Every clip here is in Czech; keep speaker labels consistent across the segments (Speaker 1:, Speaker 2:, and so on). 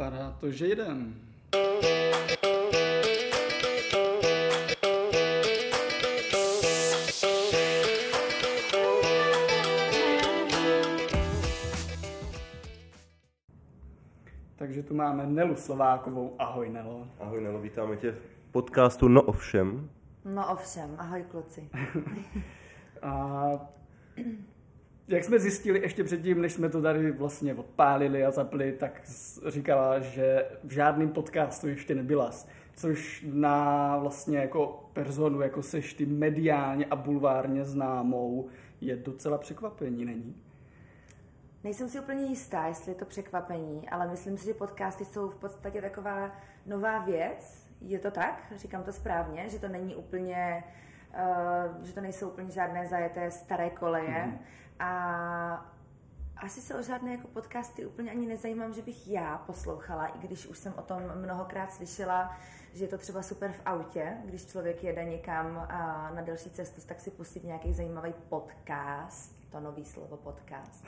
Speaker 1: Vypadá to, že jdem. Takže tu máme Nelu Slovákovou. Ahoj Nelo.
Speaker 2: Ahoj Nelo, vítáme tě v podcastu No ovšem.
Speaker 3: No ovšem, ahoj kluci.
Speaker 1: A jak jsme zjistili ještě předtím, než jsme to tady vlastně odpálili a zapli, tak říkala, že v žádném podcastu ještě nebyla. Což na vlastně jako personu, jako seš ty mediálně a bulvárně známou, je docela překvapení, není?
Speaker 3: Nejsem si úplně jistá, jestli je to překvapení, ale myslím si, že podcasty jsou v podstatě taková nová věc. Je to tak? Říkám to správně, že to není úplně, uh, že to nejsou úplně žádné zajeté staré koleje. Mm-hmm. A asi se o žádné jako podcasty úplně ani nezajímám, že bych já poslouchala, i když už jsem o tom mnohokrát slyšela, že je to třeba super v autě, když člověk jede někam na delší cestu, tak si pustit nějaký zajímavý podcast to nový slovo podcast,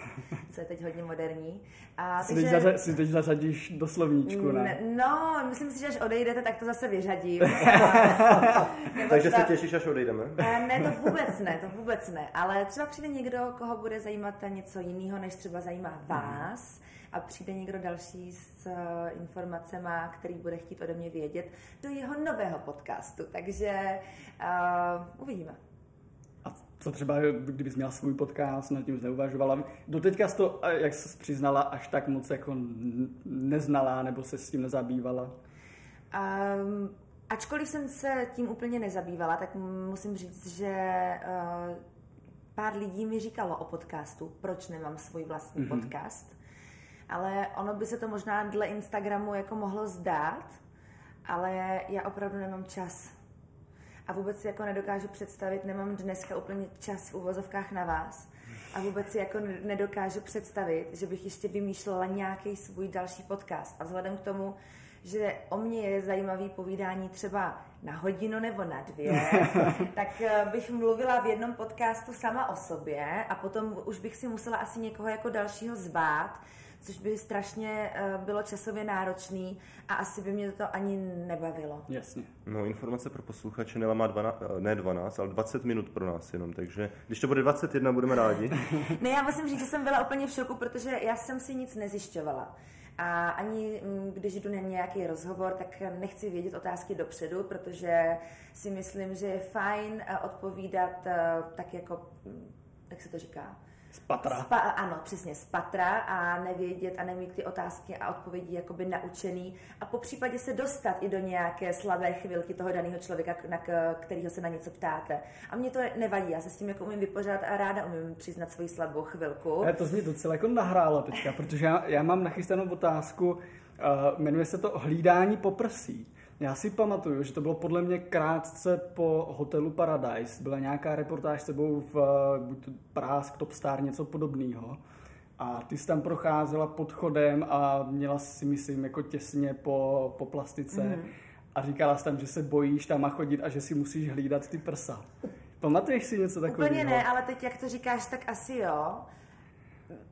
Speaker 3: co je teď hodně moderní.
Speaker 1: A, si, takže, teď zařa- si teď zařadíš do slovníčku, ne?
Speaker 3: No, myslím si, že až odejdete, tak to zase vyřadím.
Speaker 2: takže ta... se těšíš, až odejdeme?
Speaker 3: ne, to vůbec ne, to vůbec ne. Ale třeba přijde někdo, koho bude zajímat něco jiného, než třeba zajímá vás. A přijde někdo další s uh, informacemi, který bude chtít ode mě vědět, do jeho nového podcastu. Takže uh, uvidíme
Speaker 1: co třeba, kdybys měla svůj podcast, nad tím neuvažovala. Doteďka jsi to, jak jsi přiznala, až tak moc jako neznala nebo se s tím nezabývala?
Speaker 3: Um, ačkoliv jsem se tím úplně nezabývala, tak musím říct, že uh, pár lidí mi říkalo o podcastu, proč nemám svůj vlastní mm-hmm. podcast. Ale ono by se to možná dle Instagramu jako mohlo zdát, ale já opravdu nemám čas a vůbec si jako nedokážu představit, nemám dneska úplně čas v uvozovkách na vás a vůbec si jako nedokážu představit, že bych ještě vymýšlela nějaký svůj další podcast. A vzhledem k tomu, že o mě je zajímavý povídání třeba na hodinu nebo na dvě, tak eh, bych mluvila v jednom podcastu sama o sobě a potom už bych si musela asi někoho jako dalšího zvát, což by strašně uh, bylo časově náročný a asi by mě to ani nebavilo.
Speaker 1: Jasně.
Speaker 2: No, informace pro posluchače Nela má 12, eh, ne 12, ale 20 minut pro nás jenom, takže když to bude 21, budeme rádi.
Speaker 3: ne, já musím říct, že jsem byla úplně v šoku, protože já jsem si nic nezjišťovala. A ani mm, když jdu na nějaký rozhovor, tak nechci vědět otázky dopředu, protože si myslím, že je fajn eh, odpovídat tak jako, mm, jak se to říká,
Speaker 1: z patra.
Speaker 3: Spa, ano, přesně, z patra a nevědět a nemít ty otázky a odpovědi jakoby naučený a po případě se dostat i do nějaké slabé chvilky toho daného člověka, na kterého se na něco ptáte. A mě to nevadí, já se s tím jako umím vypořádat a ráda umím přiznat svoji slabou chvilku.
Speaker 1: A to z mě docela jako nahrálo teďka, protože já, já mám nachystanou otázku, uh, jmenuje se to hlídání poprsí. Já si pamatuju, že to bylo podle mě krátce po hotelu Paradise. Byla nějaká reportáž s tebou v buď Prask, Top Star, něco podobného. A ty jsi tam procházela podchodem a měla si, myslím, jako těsně po, po plastice. Mm. A říkala jsi tam, že se bojíš tam a chodit a že si musíš hlídat ty prsa. Pamatuješ si něco takového?
Speaker 3: Úplně ne, ale teď jak to říkáš, tak asi jo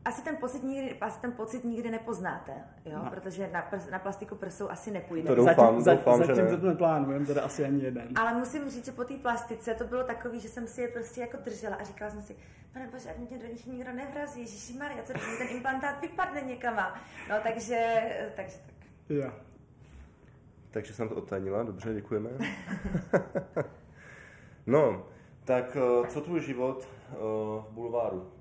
Speaker 3: asi ten pocit nikdy, asi ten pocit nikdy nepoznáte, jo? No. protože na, prs, na plastiku prsou asi nepůjde.
Speaker 2: To doufám,
Speaker 1: zatím,
Speaker 2: doufám,
Speaker 1: zatím,
Speaker 2: že
Speaker 1: ne. to neplánujeme, teda asi ani jeden.
Speaker 3: Ale musím říct, že po té plastice to bylo takový, že jsem si je prostě jako držela a říkala jsem si, pane bože, ať mě do nich nikdo nevrazí, Ježíši Maria, co když ten implantát vypadne někama. No takže, takže tak.
Speaker 1: Ja.
Speaker 2: Takže jsem to odtajnila, dobře, děkujeme. no, tak eh, co tvůj život eh, v bulváru?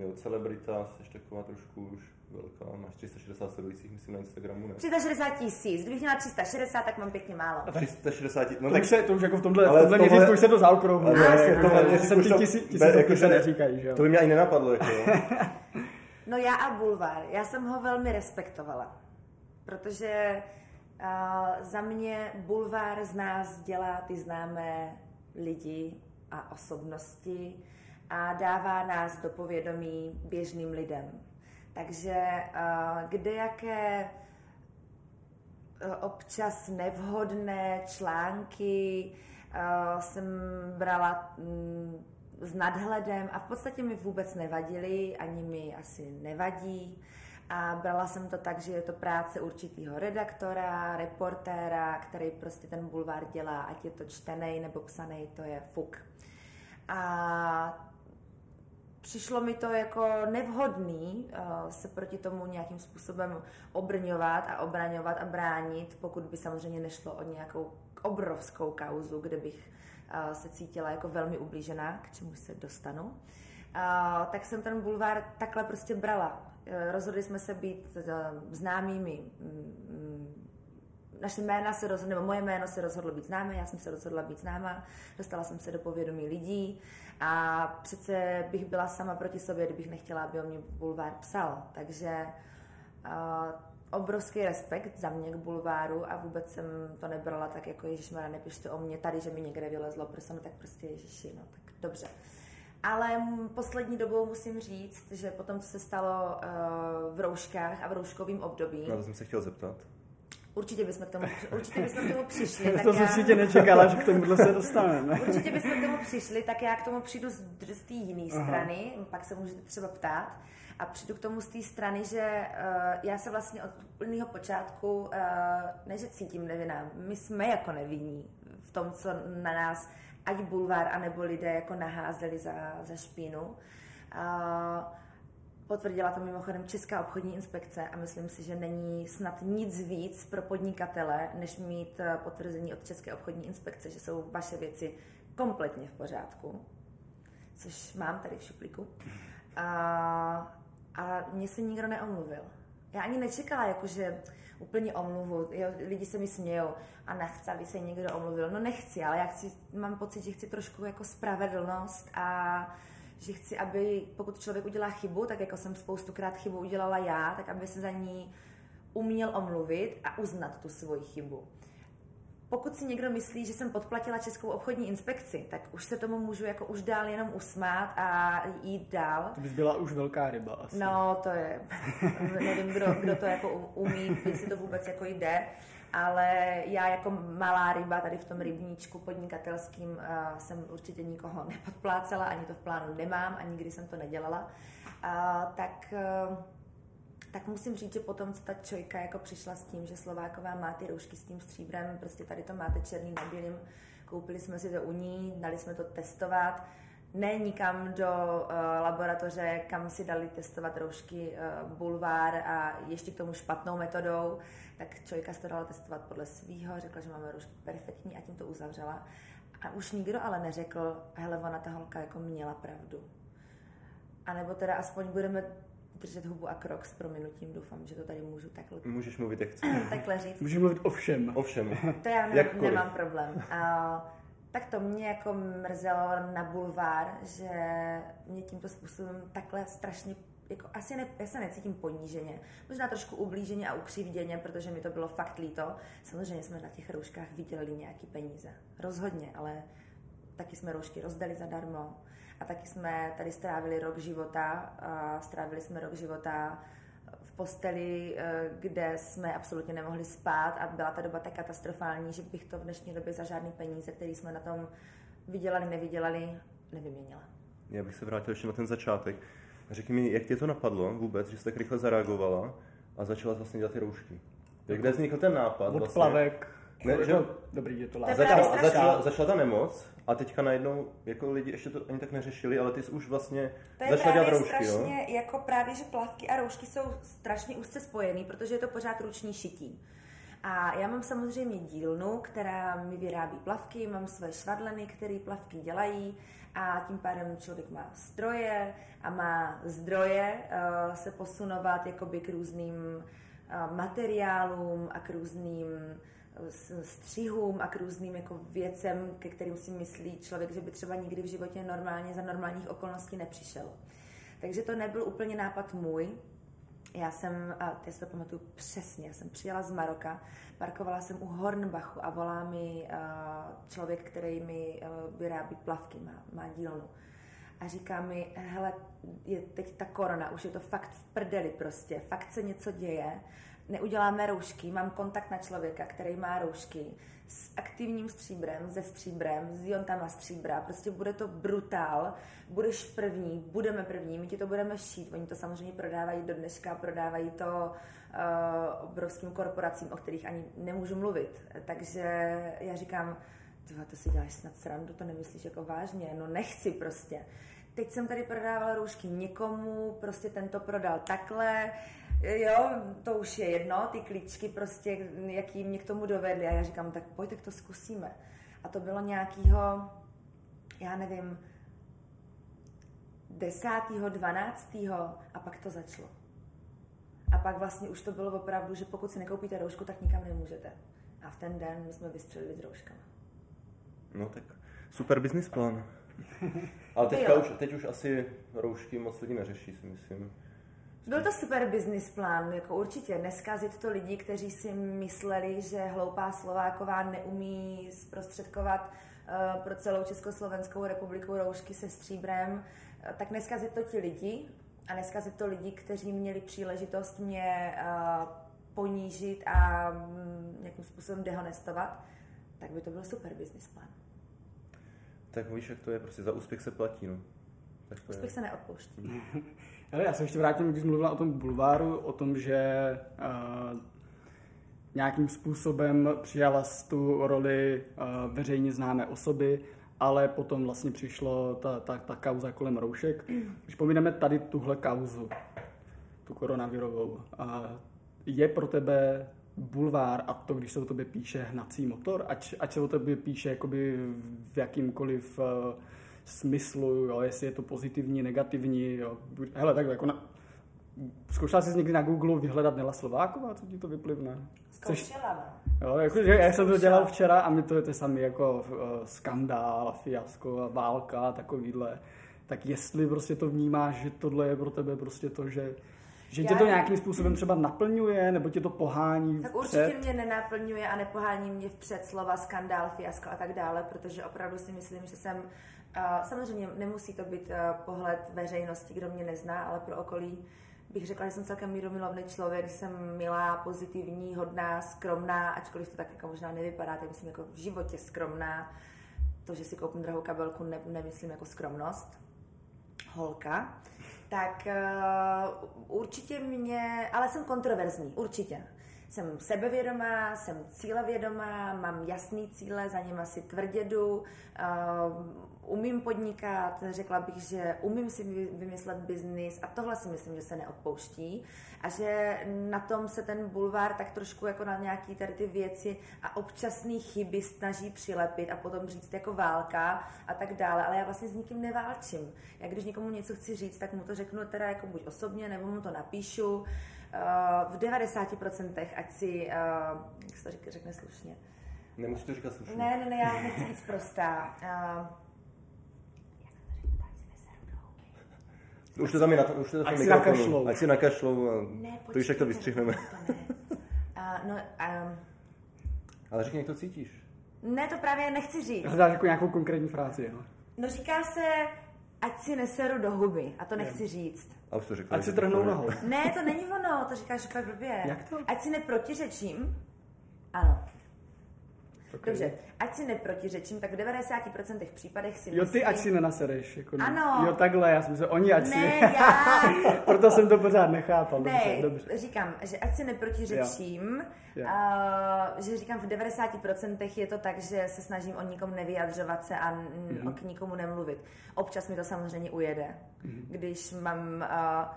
Speaker 2: Jo, celebrita, jsi taková trošku už velká, máš 360 sledujících, myslím, na Instagramu, ne?
Speaker 3: 360 tisíc, kdybych měla 360, tak mám pěkně málo.
Speaker 2: A 360
Speaker 1: no to tak se, to už jako v tomhle, ale v tomhle tohle, měřítku už se to zaokrouhluje. Jako, tohle, se ty tisíc, jako, se neříkají, že jo?
Speaker 2: To by mě ani nenapadlo, jako jo.
Speaker 3: no já a Bulvár, já jsem ho velmi respektovala, protože uh, za mě Bulvár z nás dělá ty známé lidi a osobnosti, a dává nás do povědomí běžným lidem. Takže uh, kde jaké uh, občas nevhodné články uh, jsem brala um, s nadhledem a v podstatě mi vůbec nevadily, ani mi asi nevadí. A brala jsem to tak, že je to práce určitýho redaktora, reportéra, který prostě ten bulvár dělá, ať je to čtený nebo psaný, to je fuk. A přišlo mi to jako nevhodný uh, se proti tomu nějakým způsobem obrňovat a obraňovat a bránit, pokud by samozřejmě nešlo o nějakou obrovskou kauzu, kde bych uh, se cítila jako velmi ublížená, k čemu se dostanu. Uh, tak jsem ten bulvár takhle prostě brala. Rozhodli jsme se být známými um, naše jména se rozhodlo, nebo moje jméno se rozhodlo být známé, já jsem se rozhodla být známá, dostala jsem se do povědomí lidí a přece bych byla sama proti sobě, kdybych nechtěla, aby o mě bulvár psal. Takže uh, obrovský respekt za mě k bulváru a vůbec jsem to nebrala tak jako Ježišmara, nepište o mě tady, že mi někde vylezlo, no tak prostě Ježiši, no tak dobře. Ale poslední dobou musím říct, že potom, co se stalo uh, v rouškách a v rouškovém období...
Speaker 2: No, to jsem se chtěl zeptat.
Speaker 3: Určitě bychom k tomu, určitě bychom k tomu přišli.
Speaker 1: tak to jsem já... si tě nečekala, že k tomuhle se dostaneme.
Speaker 3: určitě bychom k tomu přišli, tak já k tomu přijdu z, z té jiné strany, pak se můžete třeba ptát. A přijdu k tomu z té strany, že uh, já se vlastně od úplného počátku, uh, ne že cítím nevinná, my jsme jako nevinní v tom, co na nás ať bulvár, anebo lidé jako naházeli za, za špínu. Uh, Potvrdila to mimochodem Česká obchodní inspekce a myslím si, že není snad nic víc pro podnikatele, než mít eh, potvrzení od České obchodní inspekce, že jsou vaše věci kompletně v pořádku, což mám tady v šuplíku. A, a mě se nikdo neomluvil. Já ani nečekala, jakože úplně omluvu. Jo, lidi se mi smějou a nechce, aby se někdo omluvil. No nechci, ale já chci, mám pocit, že chci trošku jako spravedlnost a že chci, aby pokud člověk udělá chybu, tak jako jsem spoustukrát chybu udělala já, tak aby se za ní uměl omluvit a uznat tu svoji chybu. Pokud si někdo myslí, že jsem podplatila Českou obchodní inspekci, tak už se tomu můžu jako už dál jenom usmát a jít dál.
Speaker 1: To bys byla už velká ryba asi.
Speaker 3: No, to je, nevím, kdo, kdo to jako umí, jestli to vůbec jako jde ale já jako malá ryba tady v tom rybníčku podnikatelským uh, jsem určitě nikoho nepodplácela, ani to v plánu nemám, ani nikdy jsem to nedělala, uh, tak, uh, tak musím říct, že potom, co ta čojka jako přišla s tím, že Slováková má ty roušky s tím stříbrem, prostě tady to máte černý na bílým, koupili jsme si to u ní, dali jsme to testovat, ne nikam do uh, laboratoře, kam si dali testovat roušky uh, bulvár a ještě k tomu špatnou metodou, tak člověka se to dala testovat podle svýho, řekla, že máme roušky perfektní a tím to uzavřela. A už nikdo ale neřekl, hele, ona ta holka jako měla pravdu. A nebo teda aspoň budeme držet hubu a krok s prominutím, doufám, že to tady můžu takhle.
Speaker 2: Můžeš mluvit, jak chceš.
Speaker 3: takhle říct.
Speaker 1: Můžeš mluvit o všem.
Speaker 2: O všem.
Speaker 3: To já ne, nemám problém. A, tak to mě jako mrzelo na bulvár, že mě tímto způsobem takhle strašně jako asi ne, já se necítím poníženě, možná trošku ublíženě a ukřivděně, protože mi to bylo fakt líto. Samozřejmě jsme na těch rouškách vydělali nějaký peníze, rozhodně, ale taky jsme roušky rozdali zadarmo. A taky jsme tady strávili rok života a strávili jsme rok života posteli, eh, kde jsme absolutně nemohli spát a byla ta doba tak katastrofální, že bych to v dnešní době za žádný peníze, které jsme na tom vydělali, nevydělali, nevyměnila.
Speaker 2: Já bych se vrátil ještě na ten začátek. Řekni mi, jak tě to napadlo vůbec, že jsi tak rychle zareagovala a začala vlastně dělat ty roušky? Jak kde vznikl ten nápad?
Speaker 1: Od vlastně? plavek.
Speaker 2: Ne, že...
Speaker 1: Dobrý, je to
Speaker 3: láska.
Speaker 2: Začala, začala, začala ta nemoc a teďka najednou jako lidi ještě to ani tak neřešili, ale ty jsi už vlastně
Speaker 3: to je
Speaker 2: začala dělat
Speaker 3: roušky,
Speaker 2: strašně,
Speaker 3: jo? jako právě, že plavky a roušky jsou strašně úzce spojený, protože je to pořád ruční šití. A já mám samozřejmě dílnu, která mi vyrábí plavky, mám své švadleny, které plavky dělají a tím pádem člověk má stroje a má zdroje uh, se posunovat jakoby k různým uh, materiálům a k různým střihům a k různým jako věcem, ke kterým si myslí člověk, že by třeba nikdy v životě normálně za normálních okolností nepřišel. Takže to nebyl úplně nápad můj, já jsem, a teď si to pamatuju přesně, já jsem přijela z Maroka, parkovala jsem u Hornbachu a volá mi člověk, který mi vyrábí plavky, má, má dílnu. A říká mi, hele, je teď ta korona, už je to fakt v prdeli prostě, fakt se něco děje, neuděláme roušky, mám kontakt na člověka, který má roušky s aktivním stříbrem, se stříbrem, s iontama stříbra, prostě bude to brutál, budeš první, budeme první, my ti to budeme šít, oni to samozřejmě prodávají do dneška, prodávají to uh, obrovským korporacím, o kterých ani nemůžu mluvit, takže já říkám, to si děláš snad srandu, to nemyslíš jako vážně, no nechci prostě. Teď jsem tady prodávala roušky někomu, prostě ten to prodal takhle, jo, to už je jedno, ty klíčky prostě, jaký mě k tomu dovedly. A já říkám, tak pojď, tak to zkusíme. A to bylo nějakýho, já nevím, desátýho, dvanáctýho a pak to začalo. A pak vlastně už to bylo opravdu, že pokud si nekoupíte roušku, tak nikam nemůžete. A v ten den my jsme vystřelili s rouškama.
Speaker 2: No tak super business plán. Ale teďka už, teď už asi roušky moc lidí neřeší, si myslím.
Speaker 3: Byl to super business plán, jako určitě. Neskazit to lidi, kteří si mysleli, že hloupá Slováková neumí zprostředkovat uh, pro celou Československou republiku roušky se stříbrem, uh, tak neskazit to ti lidi a neskazit to lidi, kteří měli příležitost mě uh, ponížit a um, nějakým způsobem dehonestovat, tak by to byl super business plán.
Speaker 2: Tak víš, jak to je, prostě za úspěch se platí, no.
Speaker 3: Tak to úspěch je. se neodpouští.
Speaker 1: Ale já se ještě vrátím, když mluvila o tom bulváru, o tom, že uh, nějakým způsobem přijala tu roli uh, veřejně známé osoby, ale potom vlastně přišlo ta, ta, ta kauza kolem roušek. Když pomineme tady tuhle kauzu, tu koronavirovou, uh, je pro tebe bulvár a to, když se o tobě píše hnací motor, ať, ať se o tobě píše jakoby v jakýmkoliv uh, smyslu, jo, jestli je to pozitivní, negativní, jo. Hele, tak jako na, Zkoušela jsi někdy na Google vyhledat Nela Slováková, co ti to vyplivne?
Speaker 3: Zkoušela,
Speaker 1: no. Jo, jako, že já jsem to dělal včera a mi to je to samé jako uh, skandál, fiasko, válka, takovýhle. Tak jestli prostě to vnímáš, že tohle je pro tebe prostě to, že že tě to nějakým způsobem třeba naplňuje, nebo tě to pohání
Speaker 3: Tak určitě mě nenaplňuje a nepohání mě vpřed slova skandál, fiasko a tak dále, protože opravdu si myslím, že jsem Samozřejmě nemusí to být eh, pohled veřejnosti, kdo mě nezná, ale pro okolí bych řekla, že jsem celkem míromilovný člověk, jsem milá, pozitivní, hodná, skromná, ačkoliv to tak jako možná nevypadá, tak myslím jako v životě skromná. To, že si koupím drahou kabelku, ne, nemyslím jako skromnost. Holka. Tak uh, určitě mě, ale jsem kontroverzní, určitě. Jsem sebevědomá, jsem cílevědomá, mám jasný cíle, za ním asi tvrdě jdu. Uh, umím podnikat, řekla bych, že umím si vymyslet biznis a tohle si myslím, že se neodpouští a že na tom se ten bulvár tak trošku jako na nějaký tady ty věci a občasné chyby snaží přilepit a potom říct jako válka a tak dále, ale já vlastně s nikým neválčím. Já když někomu něco chci říct, tak mu to řeknu teda jako buď osobně, nebo mu to napíšu. v 90% ať si, jak se to řekne, řekne slušně,
Speaker 2: Nemusíš to říkat slušně.
Speaker 3: Ne, ne, ne, já nechci být prostá.
Speaker 2: Už to tam je na, to, už to tam
Speaker 1: je nakašlou.
Speaker 2: Ať si nakašlou. A ne, to už tak to vystřihneme.
Speaker 3: uh, no, um,
Speaker 2: Ale řekni, jak to cítíš.
Speaker 3: Ne, to právě nechci říct.
Speaker 1: Hledáš jako nějakou konkrétní frázi, no.
Speaker 3: No říká se, ať si neseru do huby. A to nechci říct.
Speaker 2: A už to řekla.
Speaker 1: Ať si trhnou nohou.
Speaker 3: Ne, to není ono, to říkáš úplně blbě.
Speaker 1: Jak to?
Speaker 3: Ať si neprotiřečím. Ano. Okay. Dobře, ať si neprotiřečím, tak v 90% případech si
Speaker 1: Jo, ty ať si nenasereš. Jako
Speaker 3: ano.
Speaker 1: Jo, takhle, já jsem se, oni ať
Speaker 3: ne,
Speaker 1: si...
Speaker 3: já.
Speaker 1: Proto jsem to pořád nechápal.
Speaker 3: Ne,
Speaker 1: dobře, dobře.
Speaker 3: říkám, že ať si neprotiřečím, jo. Uh, že říkám v 90% je to tak, že se snažím o nikom nevyjadřovat se a mm-hmm. k nikomu nemluvit. Občas mi to samozřejmě ujede, mm-hmm. když mám... Uh,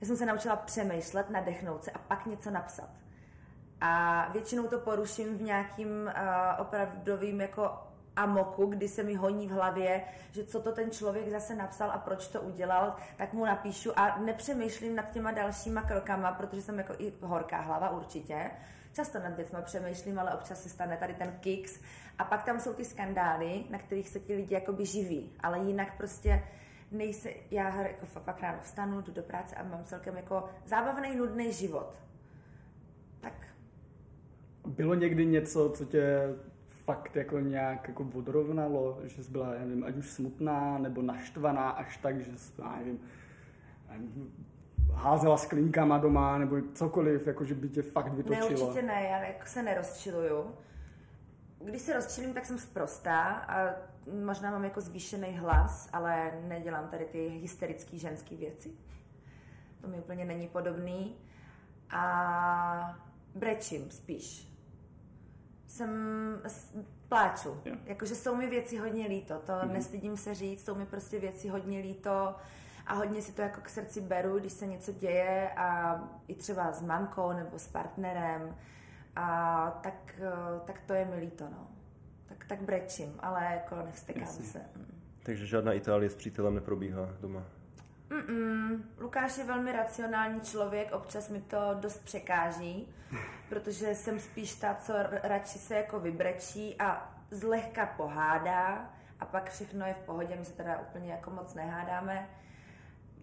Speaker 3: já jsem se naučila přemýšlet, nadechnout se a pak něco napsat. A většinou to poruším v nějakým uh, opravdovým jako amoku, kdy se mi honí v hlavě, že co to ten člověk zase napsal a proč to udělal, tak mu napíšu a nepřemýšlím nad těma dalšíma krokama, protože jsem jako i horká hlava určitě. Často nad věcma přemýšlím, ale občas se stane tady ten kicks. A pak tam jsou ty skandály, na kterých se ti lidi jakoby živí. Ale jinak prostě nejse, já jako fakt ráno vstanu, jdu do práce a mám celkem jako zábavný, nudný život.
Speaker 1: Bylo někdy něco, co tě fakt jako nějak jako odrovnalo, že jsi byla, já nevím, ať už smutná nebo naštvaná až tak, že jsi, já nevím, házela sklínkama doma, nebo cokoliv, jako že by tě fakt
Speaker 3: Ne,
Speaker 1: vytočilo?
Speaker 3: určitě ne, já jako se nerozčiluju. Když se rozčilím, tak jsem sprostá a možná mám jako zvýšený hlas, ale nedělám tady ty hysterické ženské věci. To mi úplně není podobný. A brečím spíš. Jsem, pláču.
Speaker 1: Jo.
Speaker 3: Jakože jsou mi věci hodně líto, to mm-hmm. nestydím se říct, jsou mi prostě věci hodně líto a hodně si to jako k srdci beru, když se něco děje a i třeba s mamkou nebo s partnerem a tak, eh, tak to je mi líto, no. Tak, tak brečím, ale jako nevstekám
Speaker 1: Jasně.
Speaker 3: se. Mm.
Speaker 2: Takže žádná Itálie s přítelem neprobíhá doma.
Speaker 3: Mm-mm. Lukáš je velmi racionální člověk, občas mi to dost překáží, protože jsem spíš ta, co radši se jako vybrečí a zlehka pohádá a pak všechno je v pohodě, my se teda úplně jako moc nehádáme.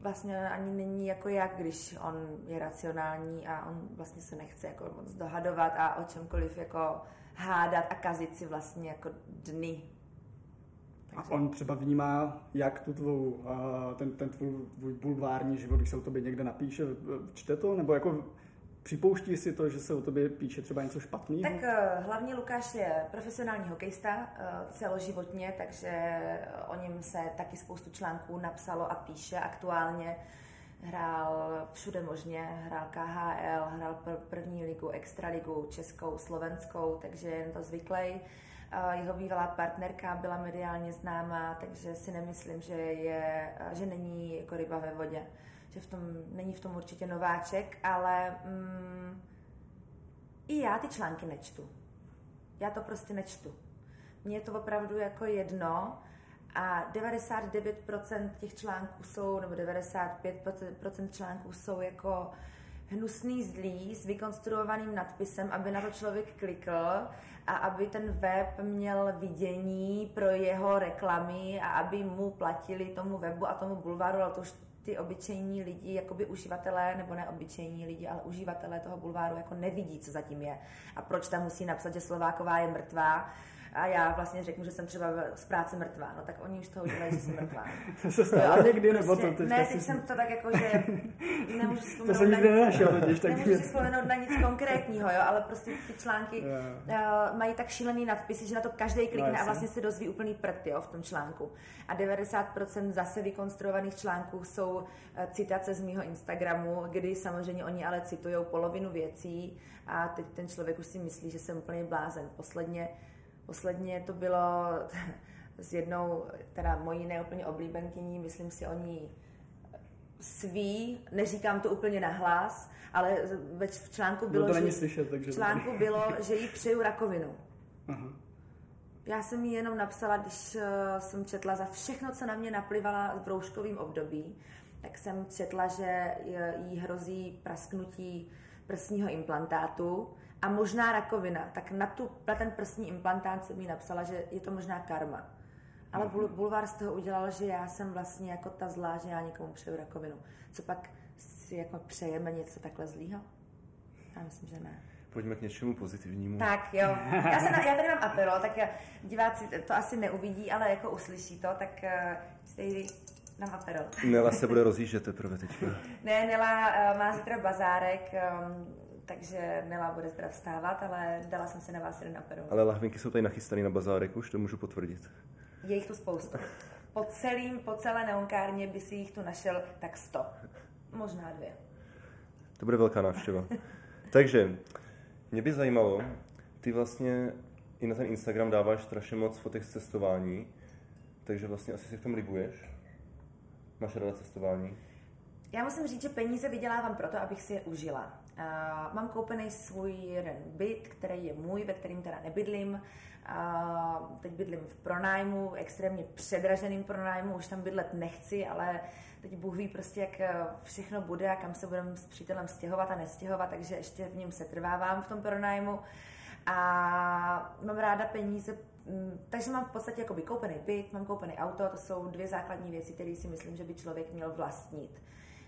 Speaker 3: Vlastně ani není jako jak, když on je racionální a on vlastně se nechce jako moc dohadovat a o čemkoliv jako hádat a kazit si vlastně jako dny.
Speaker 1: A on třeba vnímá, jak tu tvou, ten, ten tvůj, bulvární život, když se o tobě někde napíše, čte to? Nebo jako připouští si to, že se o tobě píše třeba něco špatného?
Speaker 3: Tak eh, hlavně Lukáš je profesionální hokejista eh, celoživotně, takže o něm se taky spoustu článků napsalo a píše aktuálně. Hrál všude možně, hrál KHL, hrál pr- první ligu, extraligu, českou, slovenskou, takže je to zvyklý. Jeho bývalá partnerka byla mediálně známá, takže si nemyslím, že, je, že není jako ryba ve vodě. Že v tom, není v tom určitě nováček, ale mm, i já ty články nečtu. Já to prostě nečtu. Mně je to opravdu jako jedno a 99% těch článků jsou, nebo 95% článků jsou jako hnusný zlý s vykonstruovaným nadpisem, aby na to člověk klikl a aby ten web měl vidění pro jeho reklamy a aby mu platili tomu webu a tomu bulvaru, ale to už ty obyčejní lidi, jakoby uživatelé, nebo ne obyčejní lidi, ale uživatelé toho bulváru jako nevidí, co zatím je. A proč tam musí napsat, že Slováková je mrtvá a já vlastně řeknu, že jsem třeba z práce mrtvá, no tak oni už toho udělají, že jsem mrtvá.
Speaker 1: se stalo někdy, nebo to
Speaker 3: Prostě,
Speaker 1: teď
Speaker 3: ne, teď jsem to tak jako, že nemůžu si
Speaker 1: To
Speaker 3: vzpomenout
Speaker 1: jsem
Speaker 3: na nic-
Speaker 1: nenašel totiž, tak...
Speaker 3: Nemůžu si vzpomenout na nic konkrétního, jo, ale prostě ty články
Speaker 1: Jo.
Speaker 3: uh, mají tak šílený nadpisy, že na to každý klikne a
Speaker 1: jasně.
Speaker 3: vlastně se dozví úplný prd jo, v tom článku. A 90% zase vykonstruovaných článků jsou eh, citace z mýho Instagramu, kdy samozřejmě oni ale citují polovinu věcí a teď ten člověk už si myslí, že jsem úplně blázen. Posledně, posledně to bylo s jednou, teda mojí neúplně oblíbenkyní, myslím si o ní svý, neříkám to úplně nahlas, ale ve- v článku bylo,
Speaker 1: No to
Speaker 3: že,
Speaker 1: slyšet, takže...
Speaker 3: v článku bylo, že jí přeju rakovinu.
Speaker 1: Aha.
Speaker 3: Já jsem jí jenom napsala, když eh, jsem četla za všechno, co na mě naplivala v rouškovém období, tak jsem četla, že jí hrozí prasknutí prsního implantátu a možná rakovina. Tak na, tu, na ten prsní implantát jsem jí napsala, že je to možná karma. Ale bul, bulvár z toho udělal, že já jsem vlastně jako ta zlá, že já někomu přeju rakovinu. Co pak si jako přejeme něco takhle zlýho? Já myslím, že ne.
Speaker 2: Pojďme k něčemu pozitivnímu.
Speaker 3: Tak jo, já, se na, já tady mám apero, tak diváci to asi neuvidí, ale jako uslyší to, tak uh, nám apero.
Speaker 2: Nela se bude rozjíždět teprve teďka.
Speaker 3: Ne, Nela uh, má zítra bazárek, um, takže Nela bude zítra vstávat, ale dala jsem si na vás jeden apero.
Speaker 2: Ale lahvinky jsou tady nachystané na bazárek, už to můžu potvrdit.
Speaker 3: Je jich tu spoustu. Po, celým, po celé neonkárně by si jich tu našel tak 100. Možná dvě.
Speaker 2: To bude velká návštěva. Takže, mě by zajímalo, ty vlastně i na ten Instagram dáváš strašně moc fotek z cestování, takže vlastně asi si v tom libuješ. Máš ráda cestování?
Speaker 3: Já musím říct, že peníze vydělávám proto, abych si je užila. Uh, mám koupený svůj jeden byt, který je můj, ve kterým teda nebydlím. Uh, teď bydlím v pronájmu, extrémně předraženým pronájmu, už tam bydlet nechci, ale teď Bůh ví prostě, jak eh, všechno bude a kam se budeme s přítelem stěhovat a nestěhovat, takže ještě v něm se trvávám v tom pronájmu. A mám ráda peníze, mm, takže mám v podstatě jakoby koupený byt, mám koupený auto, to jsou dvě základní věci, které si myslím, že by člověk měl vlastnit.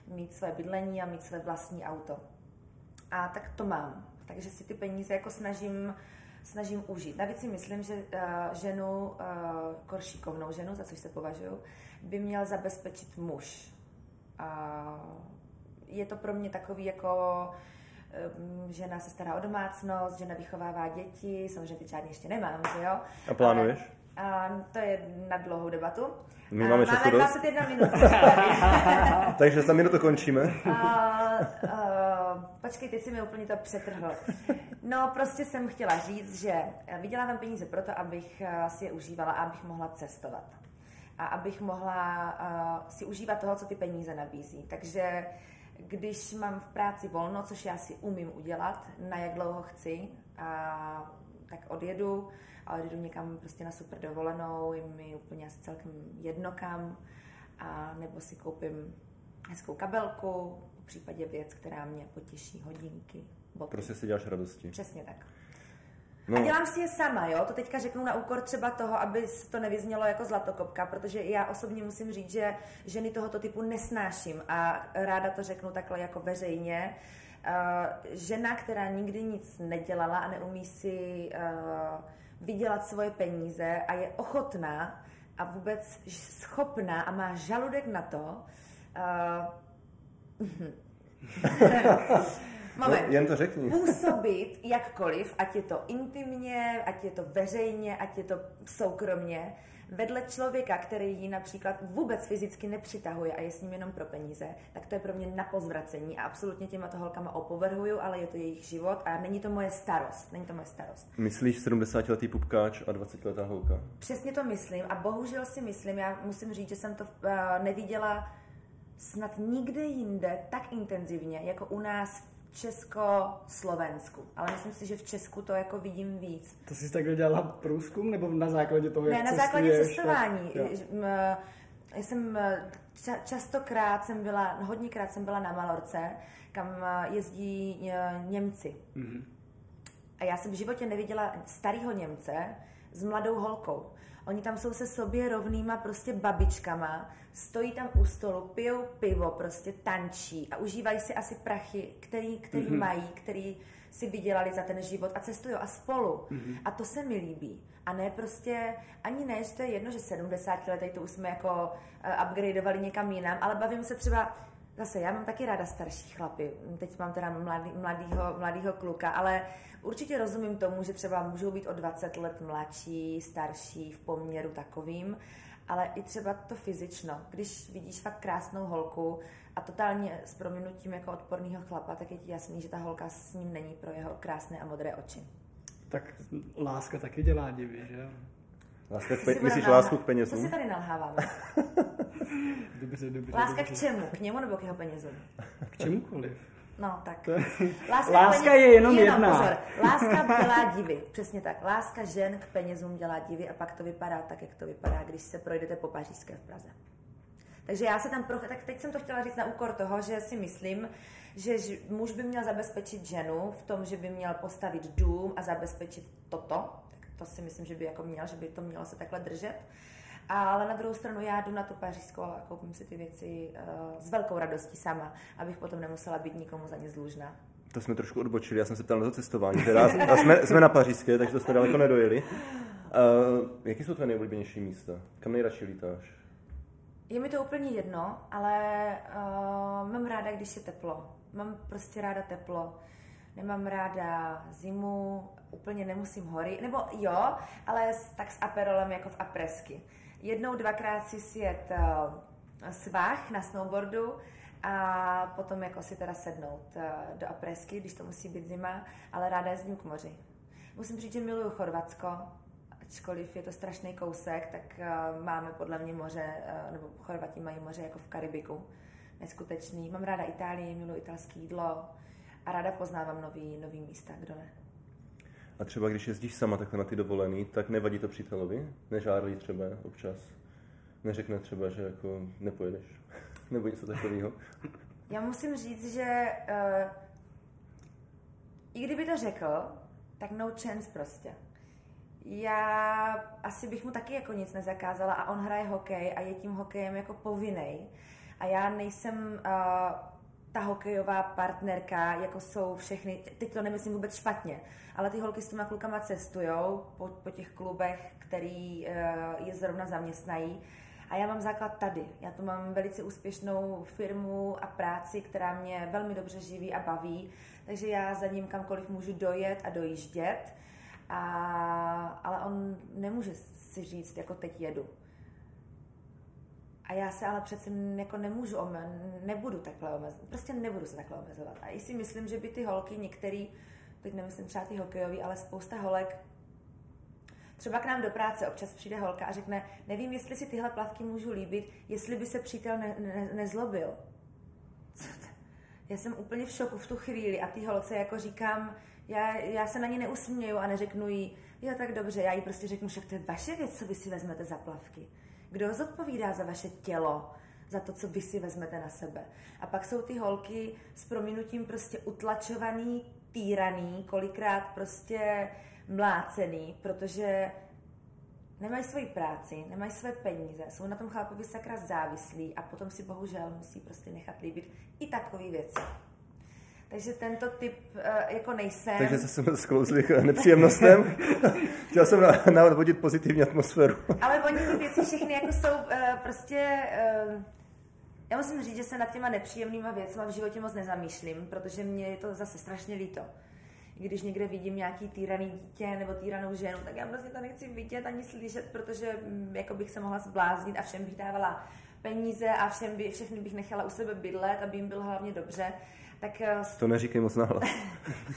Speaker 3: Mít své bydlení a mít své vlastní auto. A tak to mám. Takže si ty peníze jako snažím, snažím užít. Navíc si myslím, že uh, ženu, uh, koršíkovnou ženu, za což se považuji, by měl zabezpečit muž. A je to pro mě takový jako um, žena se stará o domácnost, žena vychovává děti, samozřejmě ty žádný ještě nemám, že jo?
Speaker 2: A plánuješ?
Speaker 3: A to je na dlouhou debatu.
Speaker 2: My máme
Speaker 3: máme
Speaker 2: dost.
Speaker 3: 21 minut.
Speaker 2: Takže za minutu končíme.
Speaker 3: A, a, počkej, teď si mi úplně to přetrhl. No, prostě jsem chtěla říct, že vydělávám peníze proto, abych eh, si je užívala a abych mohla cestovat. A abych mohla uh, si užívat toho, co ty peníze nabízí. Takže když mám v práci volno, což já si umím udělat, na jak dlouho chci, a, tak odjedu a odjedu někam prostě na super dovolenou, je mi úplně asi celkem jedno kam, a nebo si koupím hezkou kabelku, případě věc, která mě potěší, hodinky, boty.
Speaker 2: Prostě si děláš radosti.
Speaker 3: Přesně tak.
Speaker 2: No,
Speaker 3: A dělám si je sama, jo? To teďka řeknu na úkor třeba toho, aby to nevyznělo jako zlatokopka, protože já osobně musím říct, že ženy tohoto typu nesnáším a ráda to řeknu takhle jako veřejně. Uh, žena, která nikdy nic nedělala a neumí si uh, vydělat svoje peníze a je ochotná a vůbec schopná a má žaludek na to, uh,
Speaker 2: no,
Speaker 3: Moment
Speaker 2: jen to řekni.
Speaker 3: působit jakkoliv, ať je to intimně, ať je to veřejně, ať je to soukromně, vedle člověka, který ji například vůbec fyzicky nepřitahuje a je s ním jenom pro peníze, tak to je pro mě na pozvracení a absolutně těma to holkama opovrhuju, ale je to jejich život a není to moje starost. Není to moje starost.
Speaker 2: Myslíš 70-letý pupkáč a 20-letá holka?
Speaker 3: Přesně to myslím a bohužel si myslím, já musím říct, že jsem to uh, neviděla snad nikde jinde tak intenzivně, jako u nás v Česko-Slovensku. Ale myslím si, že v Česku to jako vidím víc.
Speaker 1: To jsi takhle dělala průzkum, nebo na základě toho, jak
Speaker 3: Ne, na základě cestování.
Speaker 1: Tak,
Speaker 3: Já jsem ča- častokrát jsem byla, hodněkrát jsem byla na Malorce, kam jezdí Němci.
Speaker 1: Mhm.
Speaker 3: A já jsem v životě neviděla starého Němce s mladou holkou. Oni tam jsou se sobě rovnýma prostě babičkama, stojí tam u stolu, pijou pivo, prostě tančí a užívají si asi prachy, který, který mm-hmm. mají, který si vydělali za ten život a cestují a spolu. Mm-hmm. A to se mi líbí. A ne prostě, ani ne, že to je jedno, že 70 letý to už jsme jako uh, upgradeovali někam jinam, ale bavím se třeba, zase já mám taky ráda starší chlapy, teď mám teda mladý, mladýho, mladýho kluka, ale určitě rozumím tomu, že třeba můžou být o 20 let mladší, starší v poměru takovým, ale i třeba to fyzično. Když vidíš fakt krásnou holku a totálně s prominutím jako odporného chlapa, tak je ti jasný, že ta holka s ním není pro jeho krásné a modré oči.
Speaker 1: Tak láska taky dělá divy, že?
Speaker 2: Láska k pe- myslíš lásku k
Speaker 3: nalhá- Co
Speaker 2: penězům?
Speaker 3: si tady nalháváme?
Speaker 1: Dobře, dobře.
Speaker 3: Láska
Speaker 1: dobře.
Speaker 3: k čemu? K němu nebo k jeho penězům?
Speaker 1: K čemukoliv.
Speaker 3: No, tak. Láska,
Speaker 1: Láska
Speaker 3: peněz-
Speaker 1: je jenom jedna.
Speaker 3: Pozor. Láska dělá divy, přesně tak. Láska žen k penězům dělá divy a pak to vypadá tak, jak to vypadá, když se projdete po Pařížské v Praze. Takže já se tam pro... Tak teď jsem to chtěla říct na úkor toho, že si myslím, že muž by měl zabezpečit ženu v tom, že by měl postavit dům a zabezpečit toto. To si myslím, že by jako měl, že by to mělo se takhle držet. Ale na druhou stranu já jdu na tu pařížskou a koupím si ty věci uh, s velkou radostí sama, abych potom nemusela být nikomu za ně dlužná.
Speaker 2: To jsme trošku odbočili, já jsem se ptal na to cestování. Teda, a jsme, jsme na pařížské, takže to jsme daleko nedojeli. Uh, jaký jsou tvoje nejoblíbenější místa? Kam nejradši lítáš?
Speaker 3: Je mi to úplně jedno, ale uh, mám ráda, když je teplo. Mám prostě ráda teplo. Nemám ráda zimu, úplně nemusím hory, nebo jo, ale tak s aperolem jako v apresky. Jednou, dvakrát si sjet uh, svah na snowboardu a potom jako si teda sednout uh, do apresky, když to musí být zima, ale ráda jezdím k moři. Musím říct, že miluju Chorvatsko, ačkoliv je to strašný kousek, tak uh, máme podle mě moře, nebo Chorvati mají moře jako v Karibiku. Neskutečný. Mám ráda Itálii, miluji italské jídlo a ráda poznávám nový, nový místa, kdo ne.
Speaker 2: A třeba když jezdíš sama takhle na ty dovolený, tak nevadí to přítelovi? Nežárlí třeba občas? Neřekne třeba, že jako nepojedeš? Nebo něco takového?
Speaker 3: Já musím říct, že uh, i kdyby to řekl, tak no chance prostě. Já asi bych mu taky jako nic nezakázala a on hraje hokej a je tím hokejem jako povinnej. A já nejsem uh, ta hokejová partnerka, jako jsou všechny, teď to nemyslím vůbec špatně, ale ty holky s těma klukama cestujou po, po těch klubech, který uh, je zrovna zaměstnají A já mám základ tady. Já tu mám velice úspěšnou firmu a práci, která mě velmi dobře živí a baví, takže já za ním kamkoliv můžu dojet a dojíždět. A, ale on nemůže si říct, jako teď jedu. A já se ale přece jako nemůžu, ome, nebudu takhle omezovat, prostě nebudu se takhle omezovat. A i si myslím, že by ty holky, některý, teď nemyslím třeba ty hokejový, ale spousta holek, třeba k nám do práce občas přijde holka a řekne, nevím, jestli si tyhle plavky můžu líbit, jestli by se přítel ne, ne, nezlobil. Já jsem úplně v šoku v tu chvíli a ty holce jako říkám, já, já se na ně neusměju a neřeknu jí, jo tak dobře, já jí prostě řeknu, že to je vaše věc, co vy si vezmete za plavky. Kdo zodpovídá za vaše tělo, za to, co vy si vezmete na sebe. A pak jsou ty holky s prominutím prostě utlačovaný, týraný, kolikrát prostě mlácený, protože nemají svoji práci, nemají své peníze, jsou na tom chlapovi sakra závislí a potom si bohužel musí prostě nechat líbit i takové věci. Takže tento typ uh, jako nejsem.
Speaker 2: Takže se jsme sklouzli k nepříjemnostem. Chtěl jsem navodit pozitivní atmosféru.
Speaker 3: Ale oni ty věci všechny jako jsou uh, prostě... Uh, já musím říct, že se nad těma nepříjemnýma věcmi v životě moc nezamýšlím, protože mě je to zase strašně líto. Když někde vidím nějaký týraný dítě nebo týranou ženu, tak já prostě to nechci vidět ani slyšet, protože mm, jako bych se mohla zbláznit a všem bych dávala peníze a všem by, všechny bych nechala u sebe bydlet, aby jim bylo hlavně dobře. Tak,
Speaker 2: eh, to neříkej moc nahlas.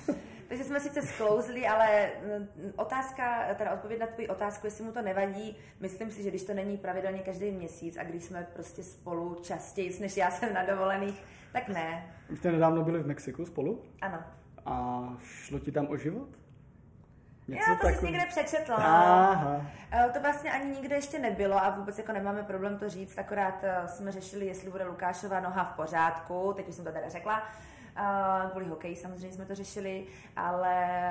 Speaker 3: Takže jsme sice sklouzli, ale mm, otázka, teda odpověď na tvůj otázku, jestli mu to nevadí, myslím si, že když to není pravidelně každý měsíc a když jsme prostě spolu častěji, než já jsem na dovolených, tak ne.
Speaker 1: Už jste nedávno byli v Mexiku spolu?
Speaker 3: Ano.
Speaker 1: A šlo ti tam o život?
Speaker 3: Něco Já to takový... jsi někde přečetla. Aha. Eh, to vlastně ani nikde ještě nebylo a vůbec jako nemáme problém to říct, akorát eh, jsme řešili, jestli bude Lukášova noha v pořádku, teď už jsem to teda řekla, kvůli hokeji samozřejmě jsme to řešili, ale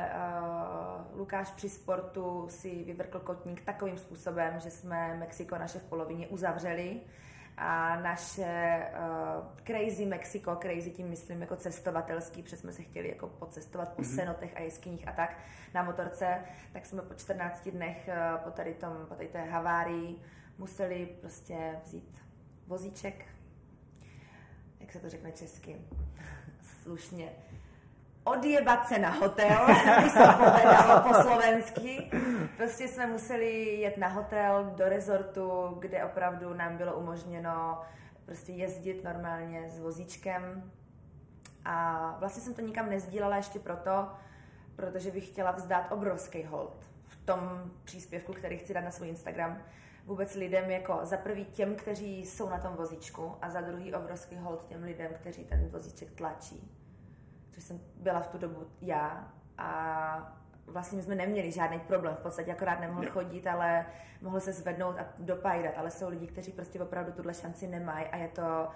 Speaker 3: uh, Lukáš při sportu si vyvrkl kotník takovým způsobem, že jsme Mexiko naše v polovině uzavřeli a naše uh, Crazy Mexico, crazy tím myslím jako cestovatelský, protože jsme se chtěli jako pocestovat po mm-hmm. senotech a jeskyních a tak na motorce, tak jsme po 14 dnech uh, po tady, tom, po tady té havárii museli prostě vzít vozíček, jak se to řekne česky, slušně, odjebat se na hotel, aby se povedalo po slovensky. Prostě jsme museli jet na hotel do rezortu, kde opravdu nám bylo umožněno prostě jezdit normálně s vozíčkem. A vlastně jsem to nikam nezdílela ještě proto, protože bych chtěla vzdát obrovský hold v tom příspěvku, který chci dát na svůj Instagram, vůbec lidem jako za prvý těm, kteří jsou na tom vozíčku a za druhý obrovský hold těm lidem, kteří ten vozíček tlačí. Což jsem byla v tu dobu já a vlastně jsme neměli žádný problém, v podstatě akorát nemohl chodit, ale mohl se zvednout a dopajdat, ale jsou lidi, kteří prostě opravdu tuhle šanci nemají a je to,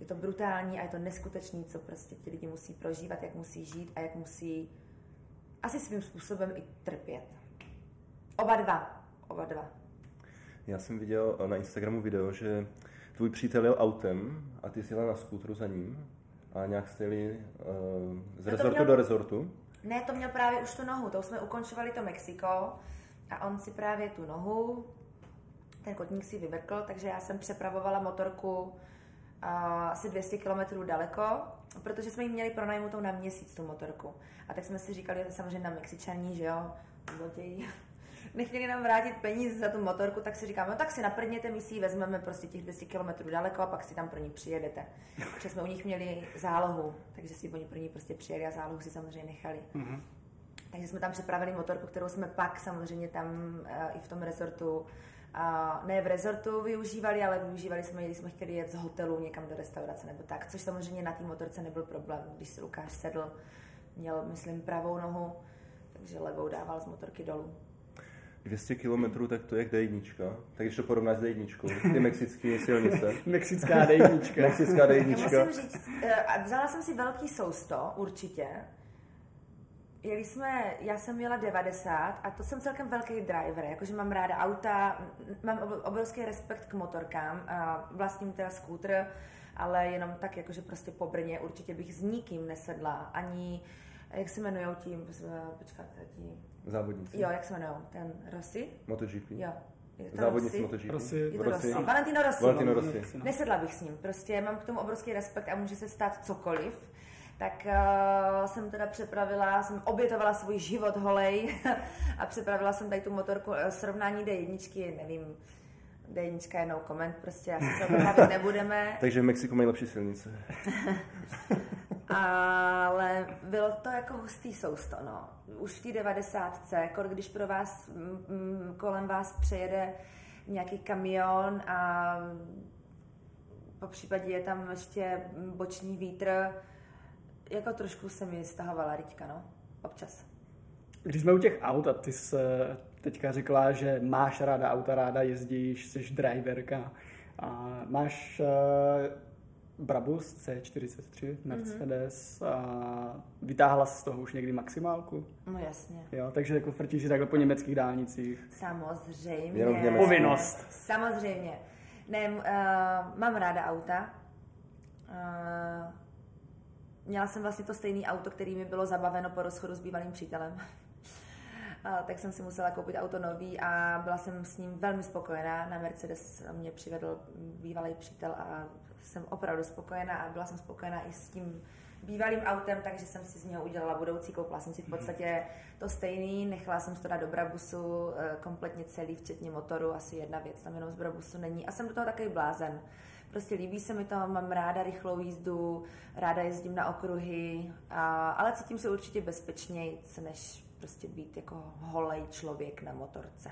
Speaker 3: je to brutální a je to neskutečný, co prostě ti lidi musí prožívat, jak musí žít a jak musí asi svým způsobem i trpět. Oba dva. Oba dva.
Speaker 2: Já jsem viděl na Instagramu video, že tvůj přítel jel autem a ty jsi jela na skútru za ním a nějak jste jeli uh, z rezortu měl... do rezortu.
Speaker 3: Ne, to měl právě už tu nohu, to už jsme ukončovali to Mexiko a on si právě tu nohu, ten kotník si vyvrkl, takže já jsem přepravovala motorku uh, asi 200 km daleko, protože jsme ji měli pronajmutou na měsíc tu motorku. A tak jsme si říkali, že samozřejmě na Mexičaní, že jo, zloději, nechtěli nám vrátit peníze za tu motorku, tak si říkáme, no tak si naprněte, my si ji vezmeme prostě těch 200 km daleko a pak si tam pro ní přijedete. Protože jsme u nich měli zálohu, takže si oni pro ní prostě přijeli a zálohu si samozřejmě nechali. Mm-hmm. Takže jsme tam připravili motorku, kterou jsme pak samozřejmě tam uh, i v tom rezortu a ne v rezortu využívali, ale využívali jsme, když jsme chtěli jet z hotelu někam do restaurace nebo tak, což samozřejmě na té motorce nebyl problém. Když se Lukáš sedl, měl, myslím, pravou nohu, takže levou dával z motorky dolů.
Speaker 2: 200 km, tak to je jak D1. Tak když to porovnáš s D1, ty mexické silnice.
Speaker 1: Mexická D1.
Speaker 2: Mexická D1.
Speaker 3: Já musím říct, eh, vzala jsem si velký sousto, určitě. Jeli jsme, já jsem měla 90 a to jsem celkem velký driver, jakože mám ráda auta, mám obrovský respekt k motorkám, a vlastním teda skútr, ale jenom tak, jakože prostě po Brně určitě bych s nikým nesedla, ani, jak se jmenují tím, počkáte, tím,
Speaker 2: závodníci.
Speaker 3: Jo, jak se jmenují? Ten Rossi?
Speaker 2: MotoGP.
Speaker 3: Jo. Je to
Speaker 2: Závodnici
Speaker 3: Rossi?
Speaker 2: MotoGP.
Speaker 1: Rossi.
Speaker 3: Je to
Speaker 2: Rossi.
Speaker 3: Rossi. Valentino Rossi.
Speaker 2: Valentino
Speaker 3: no.
Speaker 2: Rossi.
Speaker 1: no.
Speaker 3: Nesedla bych s ním, prostě mám k tomu obrovský respekt a může se stát cokoliv. Tak uh, jsem teda přepravila, jsem obětovala svůj život holej a přepravila jsem tady tu motorku eh, srovnání D1, nevím, D1 je no comment, prostě asi se bavit nebudeme.
Speaker 2: Takže v Mexiku mají lepší silnice.
Speaker 3: Ale bylo to jako hustý sousto, no. Už v té devadesátce, když pro vás, mm, mm, kolem vás přejede nějaký kamion a po případě je tam ještě boční vítr, jako trošku se mi stahovala riťka, no. Občas.
Speaker 1: Když jsme u těch aut a ty se teďka řekla, že máš ráda auta, ráda jezdíš, jsi driverka a máš uh, Brabus C43 Mercedes a vytáhla z toho už někdy maximálku?
Speaker 3: No jasně.
Speaker 1: Jo, takže jako frtíš si takhle po německých dálnicích.
Speaker 3: Samozřejmě.
Speaker 2: Jenom v.
Speaker 1: Povinnost.
Speaker 3: Samozřejmě. Ne, uh, mám ráda auta. Uh, měla jsem vlastně to stejné auto, který mi bylo zabaveno po rozchodu s bývalým přítelem. Uh, tak jsem si musela koupit auto nový a byla jsem s ním velmi spokojená. Na Mercedes mě přivedl bývalý přítel a jsem opravdu spokojená a byla jsem spokojená i s tím bývalým autem, takže jsem si z něho udělala budoucí, koupila jsem si v podstatě to stejný, nechala jsem to dát do Brabusu, eh, kompletně celý, včetně motoru, asi jedna věc tam jenom z Brabusu není a jsem do toho takový blázen. Prostě líbí se mi to, mám ráda rychlou jízdu, ráda jezdím na okruhy, a, ale cítím se určitě bezpečněji, než prostě být jako holej člověk na motorce.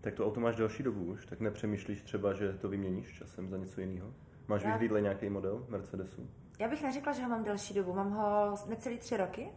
Speaker 2: Tak to auto máš delší dobu už, tak nepřemýšlíš třeba, že to vyměníš časem za něco jiného? Máš
Speaker 3: Já-
Speaker 2: vyhlídle nějaký model Mercedesu?
Speaker 3: Já bych neřekla, že ho mám delší dobu, mám ho necelý tři roky,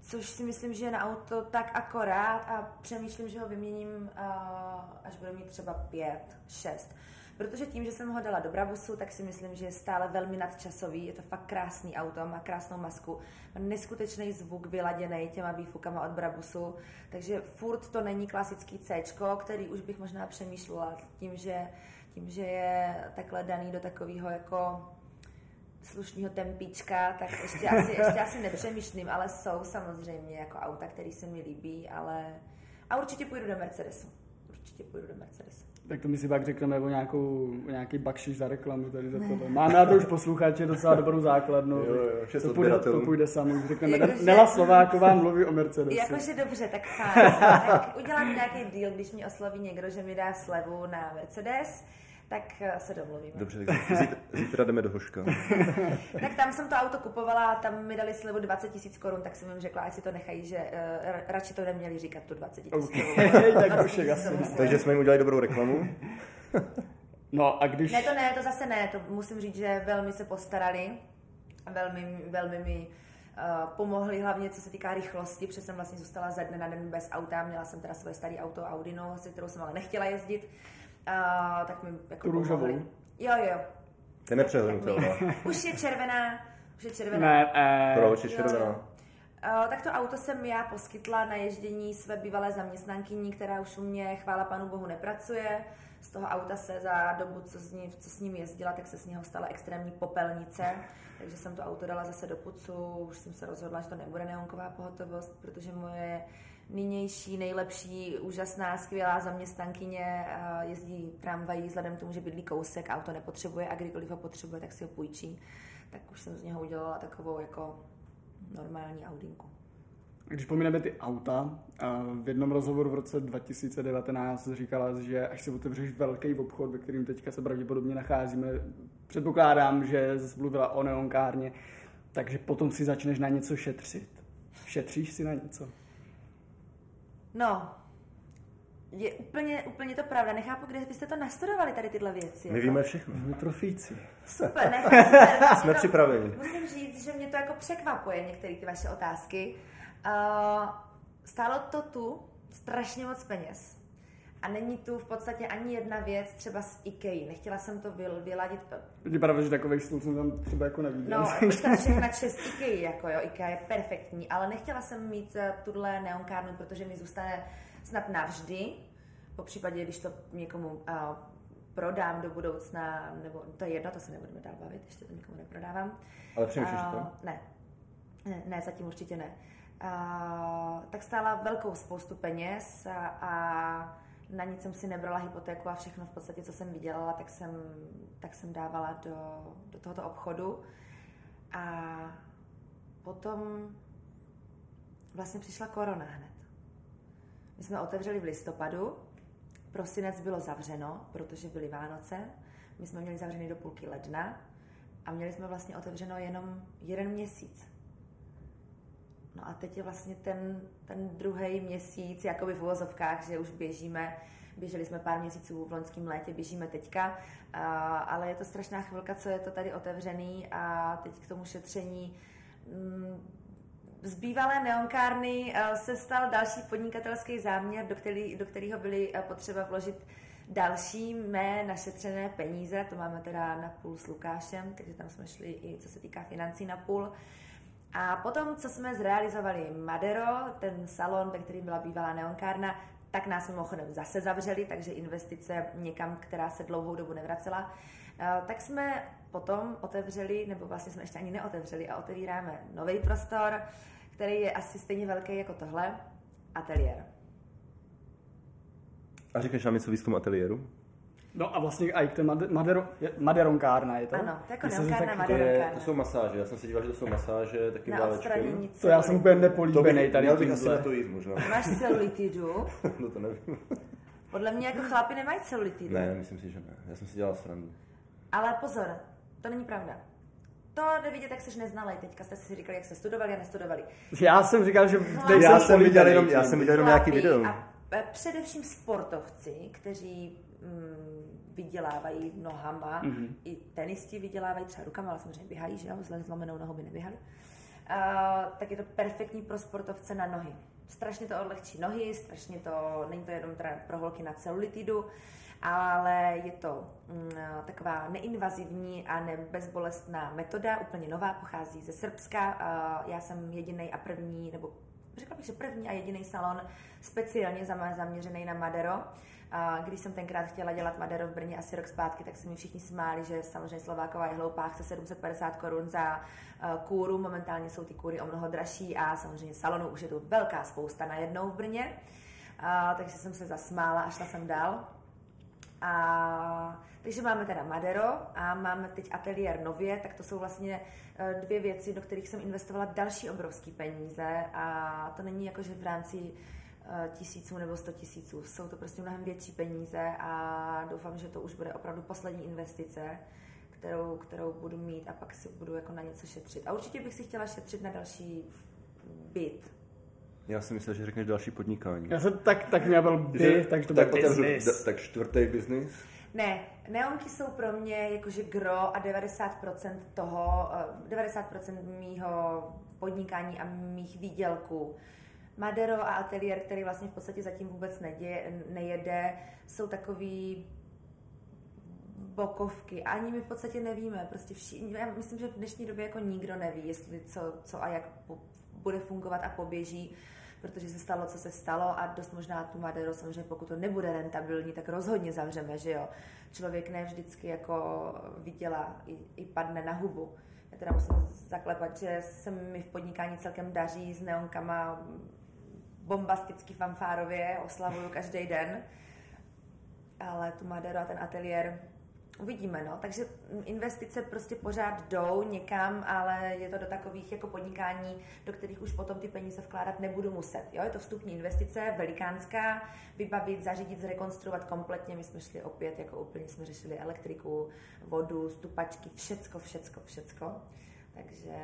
Speaker 3: což si myslím, že je na auto tak akorát a přemýšlím, že ho vyměním, a, až bude mít třeba pět, šest. Protože tím, že jsem ho dala do Brabusu, tak si myslím, že je stále velmi nadčasový. Je to fakt krásný auto, má krásnou masku, má neskutečný zvuk vyladěný těma výfukama od Brabusu. Takže furt to není klasický C, který už bych možná přemýšlela tím, že, tím, že je takhle daný do takového jako slušného tempíčka, tak ještě asi, ještě asi nepřemýšlím, ale jsou samozřejmě jako auta, které se mi líbí, ale... A určitě půjdu do Mercedesu. Určitě půjdu do Mercedesu.
Speaker 1: Tak to my si pak řekneme o, nějakou, o nějaký bakšiš za reklamu tady za tohle. Máme na to už posluchače docela dobrou základnu.
Speaker 2: Jo, jo, šest
Speaker 1: to, půjde, to půjde samo. Řekneme,
Speaker 3: Jakože-
Speaker 1: Nela Slováková mluví o Mercedesu.
Speaker 3: Jakože dobře, tak fajn. tak udělám nějaký deal, když mě osloví někdo, že mi dá slevu na Mercedes, tak eh, se domluvíme.
Speaker 2: Dobře, tak zítra, zítra jdeme do Hoška.
Speaker 3: Tak tam jsem to auto kupovala a tam mi dali slevu 20 tisíc korun, tak jsem jim řekla, ať si to nechají, že uh, radši to neměli říkat tu 20 tisíc
Speaker 1: Okay. tak už je jasný.
Speaker 2: Takže jsme jim udělali dobrou reklamu.
Speaker 1: No a když...
Speaker 3: Ne, to ne, to zase ne, to musím říct, že velmi se postarali, velmi, velmi mi uh, pomohli, hlavně co se týká rychlosti, protože jsem vlastně zůstala ze dne na den bez auta, měla jsem teda svoje staré auto Audino, se kterou jsem ale nechtěla jezdit, uh, tak mi jako
Speaker 1: Tu růžovou?
Speaker 3: pomohli. Jo, jo.
Speaker 2: To je nepřehlednutelná.
Speaker 3: Už je červená, už je červená.
Speaker 1: Ne, eh,
Speaker 2: Proč je červená?
Speaker 3: jo. Uh, tak to auto jsem já poskytla na ježdění své bývalé zaměstnankyní, která už u mě, chvála panu bohu, nepracuje. Z toho auta se za dobu, co s, ní, co s ním jezdila, tak se z něho stala extrémní popelnice. Takže jsem to auto dala zase do pucu, už jsem se rozhodla, že to nebude neonková pohotovost, protože moje nynější, nejlepší, úžasná, skvělá zaměstnankyně eh, jezdí tramvají vzhledem k tomu, že bydlí kousek, auto nepotřebuje a kdykoliv ho potřebuje, tak si ho půjčí. Tak už jsem z něho udělala takovou jako normální Audinku.
Speaker 1: Když pomineme ty auta, a v jednom rozhovoru v roce 2019 říkala, že až si otevřeš velký obchod, ve kterým teďka se pravděpodobně nacházíme, předpokládám, že jsi mluvila o neonkárně, takže potom si začneš na něco šetřit. Šetříš si na něco?
Speaker 3: No, je úplně, úplně to pravda. Nechápu, kde vy jste to nastudovali, tady tyhle věci.
Speaker 2: My
Speaker 3: jako.
Speaker 2: víme všechno.
Speaker 1: My profíci.
Speaker 3: Super, ne, super.
Speaker 2: Jsme připraveni.
Speaker 3: Musím říct, že mě to jako překvapuje, některé ty vaše otázky. Uh, stálo to tu strašně moc peněz. A není tu v podstatě ani jedna věc třeba z IKEA. Nechtěla jsem to vyl- vyladit.
Speaker 1: Je pravda, že takových stůl jsem tam třeba jako neviděl.
Speaker 3: No, počkat všechna čest IKEA, jako jo, IKEA je perfektní, ale nechtěla jsem mít eh, tuhle neonkárnu, protože mi zůstane snad navždy, po případě, když to někomu uh, prodám do budoucna, nebo to je jedno, to se nebudeme dál bavit, ještě to nikomu neprodávám.
Speaker 2: Ale přemýšlíš o
Speaker 3: A,
Speaker 2: tom?
Speaker 3: Ne. ne, ne, zatím určitě ne. A, tak stála velkou spoustu peněz a, a na nic jsem si nebrala hypotéku a všechno v podstatě, co jsem vydělala, tak jsem, tak jsem dávala do, do tohoto obchodu. A potom vlastně přišla korona hned. My jsme otevřeli v listopadu, prosinec bylo zavřeno, protože byly Vánoce. My jsme měli zavřený do půlky ledna a měli jsme vlastně otevřeno jenom jeden měsíc. No a teď je vlastně ten, ten druhý měsíc, jakoby v uvozovkách, že už běžíme, běželi jsme pár měsíců v loňském létě, běžíme teďka, a, ale je to strašná chvilka, co je to tady otevřený a teď k tomu šetření. Mm, z bývalé neonkárny se stal další podnikatelský záměr, do, který, do kterého byly potřeba vložit další mé našetřené peníze, to máme teda na půl s Lukášem, takže tam jsme šli i co se týká financí na půl. A potom, co jsme zrealizovali Madero, ten salon, ve kterým byla bývalá neonkárna, tak nás mimochodem zase zavřeli, takže investice někam, která se dlouhou dobu nevracela. Tak jsme potom otevřeli, nebo vlastně jsme ještě ani neotevřeli a otevíráme nový prostor, který je asi stejně velký jako tohle, ateliér.
Speaker 2: A řekneš nám něco víc ateliéru?
Speaker 1: No a vlastně i ten madero, maderonkárna je to?
Speaker 3: Ano, to jako neonkárna,
Speaker 2: to, je, to jsou masáže, já jsem si díval, že to jsou masáže takým válečkem.
Speaker 1: To já jsem úplně nepolíbený tady
Speaker 2: Měl bych asi na to jít možná.
Speaker 3: Máš celulitidu?
Speaker 2: no to nevím.
Speaker 3: Podle mě jako chlapi nemají celulitidu.
Speaker 2: Ne, myslím si, že ne. Já jsem si dělal srandu.
Speaker 3: Ale pozor, to není pravda. To nevidět, jak jsi neznalý. Teďka jste si říkali, jak jste studovali a nestudovali.
Speaker 1: Já jsem říkal, že
Speaker 2: já jsem viděl jenom, já jsem viděl jenom nějaký video.
Speaker 3: A především sportovci, kteří mm, vydělávají nohama, mm-hmm. i tenisti vydělávají třeba rukama, ale samozřejmě běhají, že jo, zlomenou nohou by neběhali. Uh, tak je to perfektní pro sportovce na nohy. Strašně to odlehčí nohy, strašně to, není to jenom teda pro holky na celulitidu, ale je to mm, taková neinvazivní a nebezbolestná metoda, úplně nová, pochází ze Srbska. Uh, já jsem jediný a první, nebo řekla bych, že první a jediný salon speciálně zaměřený na Madero. A když jsem tenkrát chtěla dělat Madero v Brně asi rok zpátky, tak se mi všichni smáli, že samozřejmě Slováková je hloupá, chce 750 korun za uh, kůru, momentálně jsou ty kůry o mnoho dražší a samozřejmě salonu už je tu velká spousta najednou v Brně. Uh, takže jsem se zasmála a šla jsem dál. A, takže máme teda Madero a máme teď ateliér nově, tak to jsou vlastně e, dvě věci, do kterých jsem investovala další obrovské peníze a to není jako, že v rámci e, tisíců nebo sto tisíců. Jsou to prostě mnohem větší peníze a doufám, že to už bude opravdu poslední investice, kterou, kterou budu mít a pak si budu jako na něco šetřit. A určitě bych si chtěla šetřit na další byt,
Speaker 2: já si myslel, že řekneš další podnikání.
Speaker 1: Já jsem tak, tak měl byl by, tak to byl tak, business.
Speaker 2: tak čtvrtý biznis?
Speaker 3: Ne, neonky jsou pro mě jakože gro a 90% toho, 90% eh, mýho podnikání a mých výdělků. Madero a ateliér, který vlastně v podstatě zatím vůbec neděje, nejede, jsou takový bokovky. Ani my v podstatě nevíme. Prostě všichni, já myslím, že v dnešní době jako nikdo neví, jestli co, co a jak bude fungovat a poběží protože se stalo, co se stalo a dost možná tu Madero, samozřejmě pokud to nebude rentabilní, tak rozhodně zavřeme, že jo. Člověk ne vždycky jako vydělá i, i padne na hubu. Já teda musím zaklepat, že se mi v podnikání celkem daří s neonkama bombasticky fanfárově, oslavuju každý den, ale tu Madero a ten ateliér Uvidíme, no. Takže investice prostě pořád jdou někam, ale je to do takových jako podnikání, do kterých už potom ty peníze vkládat nebudu muset. Jo, je to vstupní investice, velikánská, vybavit, zařídit, zrekonstruovat kompletně. My jsme šli opět, jako úplně jsme řešili elektriku, vodu, stupačky, všecko, všecko, všecko. Takže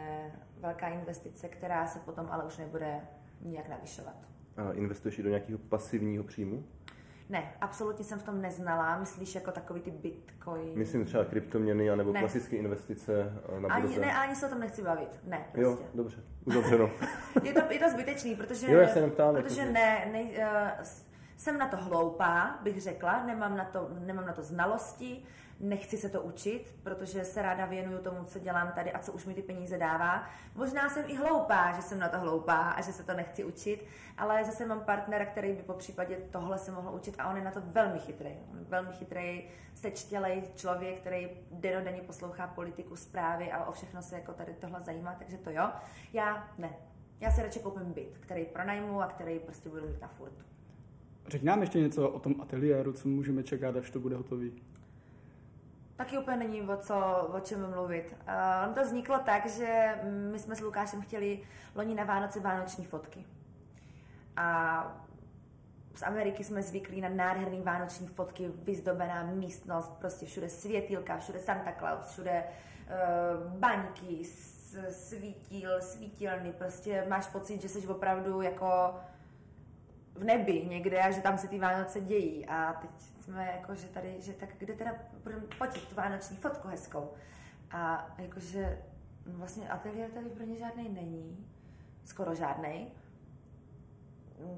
Speaker 3: velká investice, která se potom ale už nebude nijak navyšovat.
Speaker 2: A investuješ i do nějakého pasivního příjmu?
Speaker 3: Ne, absolutně jsem v tom neznala. Myslíš jako takový ty bitcoin?
Speaker 2: Myslím třeba kryptoměny anebo ne. klasické investice na
Speaker 3: ani, burze. Ne, ani se o tom nechci bavit. Ne, prostě.
Speaker 2: Jo, dobře, uzavřeno.
Speaker 3: je, to, je to zbytečný, protože,
Speaker 2: jo, já se ptám,
Speaker 3: protože jako, ne, ne, uh, jsem na to hloupá, bych řekla, nemám na to, nemám na to znalosti, nechci se to učit, protože se ráda věnuju tomu, co dělám tady a co už mi ty peníze dává. Možná jsem i hloupá, že jsem na to hloupá a že se to nechci učit, ale zase mám partnera, který by po případě tohle se mohl učit a on je na to velmi chytrý. Velmi chytrý, sečtělej člověk, který denodenně poslouchá politiku, zprávy a o všechno se jako tady tohle zajímá, takže to jo. Já ne. Já si radši koupím byt, který pronajmu a který prostě budu mít na furt.
Speaker 1: Řekni nám ještě něco o tom ateliéru, co můžeme čekat, až to bude hotový.
Speaker 3: Taky úplně není o, co, o čem mluvit. Uh, on to vzniklo tak, že my jsme s Lukášem chtěli loni na Vánoce vánoční fotky. A z Ameriky jsme zvyklí na nádherný vánoční fotky, vyzdobená místnost, prostě všude světýlka, všude Santa Claus, všude uh, baňky, svítil, svítilny, prostě máš pocit, že jsi opravdu jako v nebi někde a že tam se ty Vánoce dějí. A teď jsme jako, že tady, že tak kde teda budeme fotit tu vánoční fotku hezkou. A jakože no vlastně ateliér tady v Brně žádný není, skoro žádný.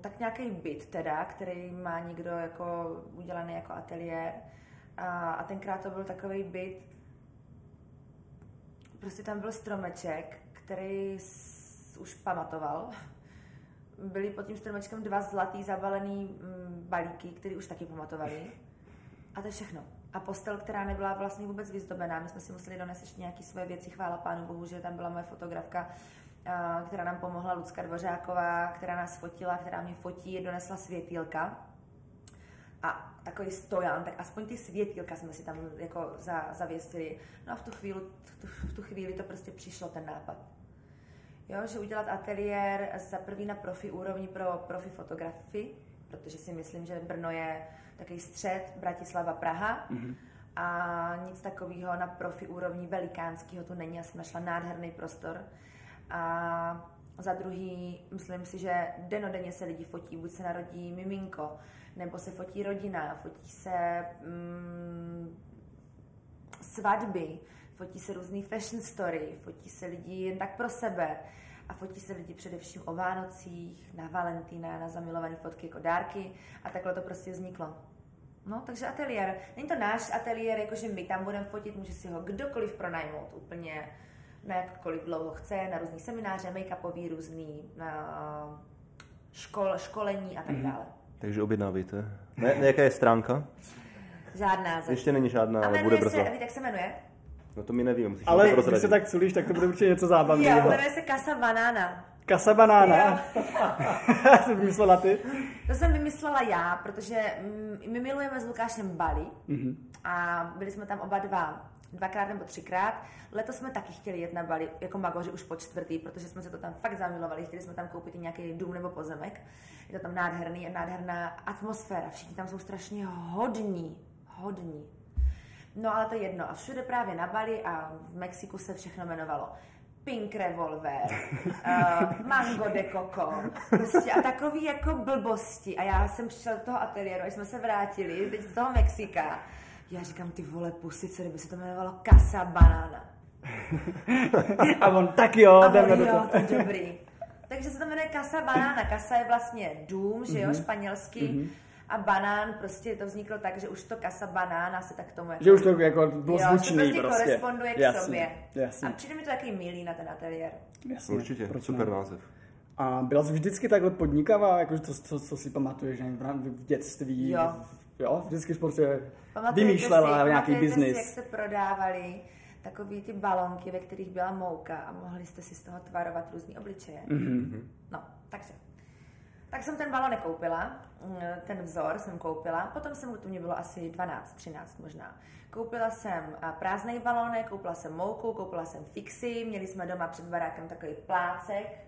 Speaker 3: Tak nějaký byt teda, který má někdo jako udělaný jako ateliér. A, a tenkrát to byl takový byt, prostě tam byl stromeček, který už pamatoval, byly pod tím stromečkem dva zlatý zabalený mm, balíky, které už taky pamatovali. A to je všechno. A postel, která nebyla vlastně vůbec vyzdobená. My jsme si museli donést ještě nějaké své věci, chvála pánu bohu, že tam byla moje fotografka, která nám pomohla, Lucka Dvořáková, která nás fotila, která mě fotí, donesla světýlka. A takový stojan, tak aspoň ty světýlka jsme si tam jako za, zavěsili. No a v tu, chvíli, v, tu, v tu chvíli to prostě přišlo, ten nápad. Jo, že udělat ateliér za první na profi úrovni pro profi fotografii, protože si myslím, že Brno je takový střed Bratislava Praha mm-hmm. a nic takového na profi úrovni velikánského tu není. Já jsem našla nádherný prostor a za druhý, myslím si, že denodenně se lidi fotí, buď se narodí miminko, nebo se fotí rodina, fotí se mm, svatby, fotí se různý fashion story, fotí se lidi jen tak pro sebe a fotí se lidi především o Vánocích, na Valentína, na zamilované fotky jako dárky a takhle to prostě vzniklo. No, takže ateliér. Není to náš ateliér, jakože my tam budeme fotit, může si ho kdokoliv pronajmout úplně na jakkoliv dlouho chce, na různý semináře, make-upový, různý na škol, školení a tak mhm. dále.
Speaker 2: Takže objednávejte. Ne, jaká je stránka?
Speaker 3: Žádná. Zatím.
Speaker 2: Ještě není žádná, ale bude brzo.
Speaker 3: Se, víte, jak se jmenuje?
Speaker 2: No to mi nevím,
Speaker 1: Ale když se tak culíš, tak to bude určitě něco zábavného.
Speaker 3: Jo, jmenuje se Casa Banana.
Speaker 1: Casa Banana. jsi vymyslela ty?
Speaker 3: To jsem vymyslela já, protože my milujeme s Lukášem Bali mm-hmm. a byli jsme tam oba dva dvakrát nebo třikrát. Letos jsme taky chtěli jet na Bali jako magoři už po čtvrtý, protože jsme se to tam fakt zamilovali. Chtěli jsme tam koupit nějaký dům nebo pozemek. Je to tam nádherný, nádherná atmosféra. Všichni tam jsou strašně hodní, hodní. No ale to je jedno. A všude právě na Bali a v Mexiku se všechno jmenovalo Pink Revolver, uh, Mango de Coco, prostě a takový jako blbosti. A já jsem přišla do toho ateliéru, až jsme se vrátili, teď z toho Mexika. Já říkám, ty vole pusice, kdyby se to jmenovalo Casa Banana.
Speaker 1: a on, tak jo,
Speaker 3: a jdeme do toho. to dobrý. Takže se to jmenuje Casa Banana. Casa je vlastně dům, že jo, mm-hmm. španělsky. Mm-hmm a banán, prostě to vzniklo tak, že už to kasa banána se tak tomu jako...
Speaker 1: Že už to jako bylo
Speaker 3: jo,
Speaker 1: zvučný
Speaker 3: prostě. prostě. koresponduje k jasný, sobě.
Speaker 1: Jasný.
Speaker 3: A přijde mi to takový milý na ten ateliér.
Speaker 2: Jasně, Určitě, Proč super ne? název.
Speaker 1: A byla jsi vždycky takhle podnikavá, jako to, co, co si pamatuješ nevím, v dětství?
Speaker 3: Jo.
Speaker 1: Jo, vždycky prostě vymýšlela
Speaker 3: si,
Speaker 1: nějaký biznis.
Speaker 3: Si, jak se prodávali takový ty balonky, ve kterých byla mouka a mohli jste si z toho tvarovat různý obličeje. Mm-hmm. No, takže. Tak jsem ten balonek koupila, mm, ten vzor jsem koupila, potom jsem, to mě bylo asi 12, 13 možná. Koupila jsem prázdný balonek, koupila jsem mouku, koupila jsem fixy, měli jsme doma před barákem takový plácek,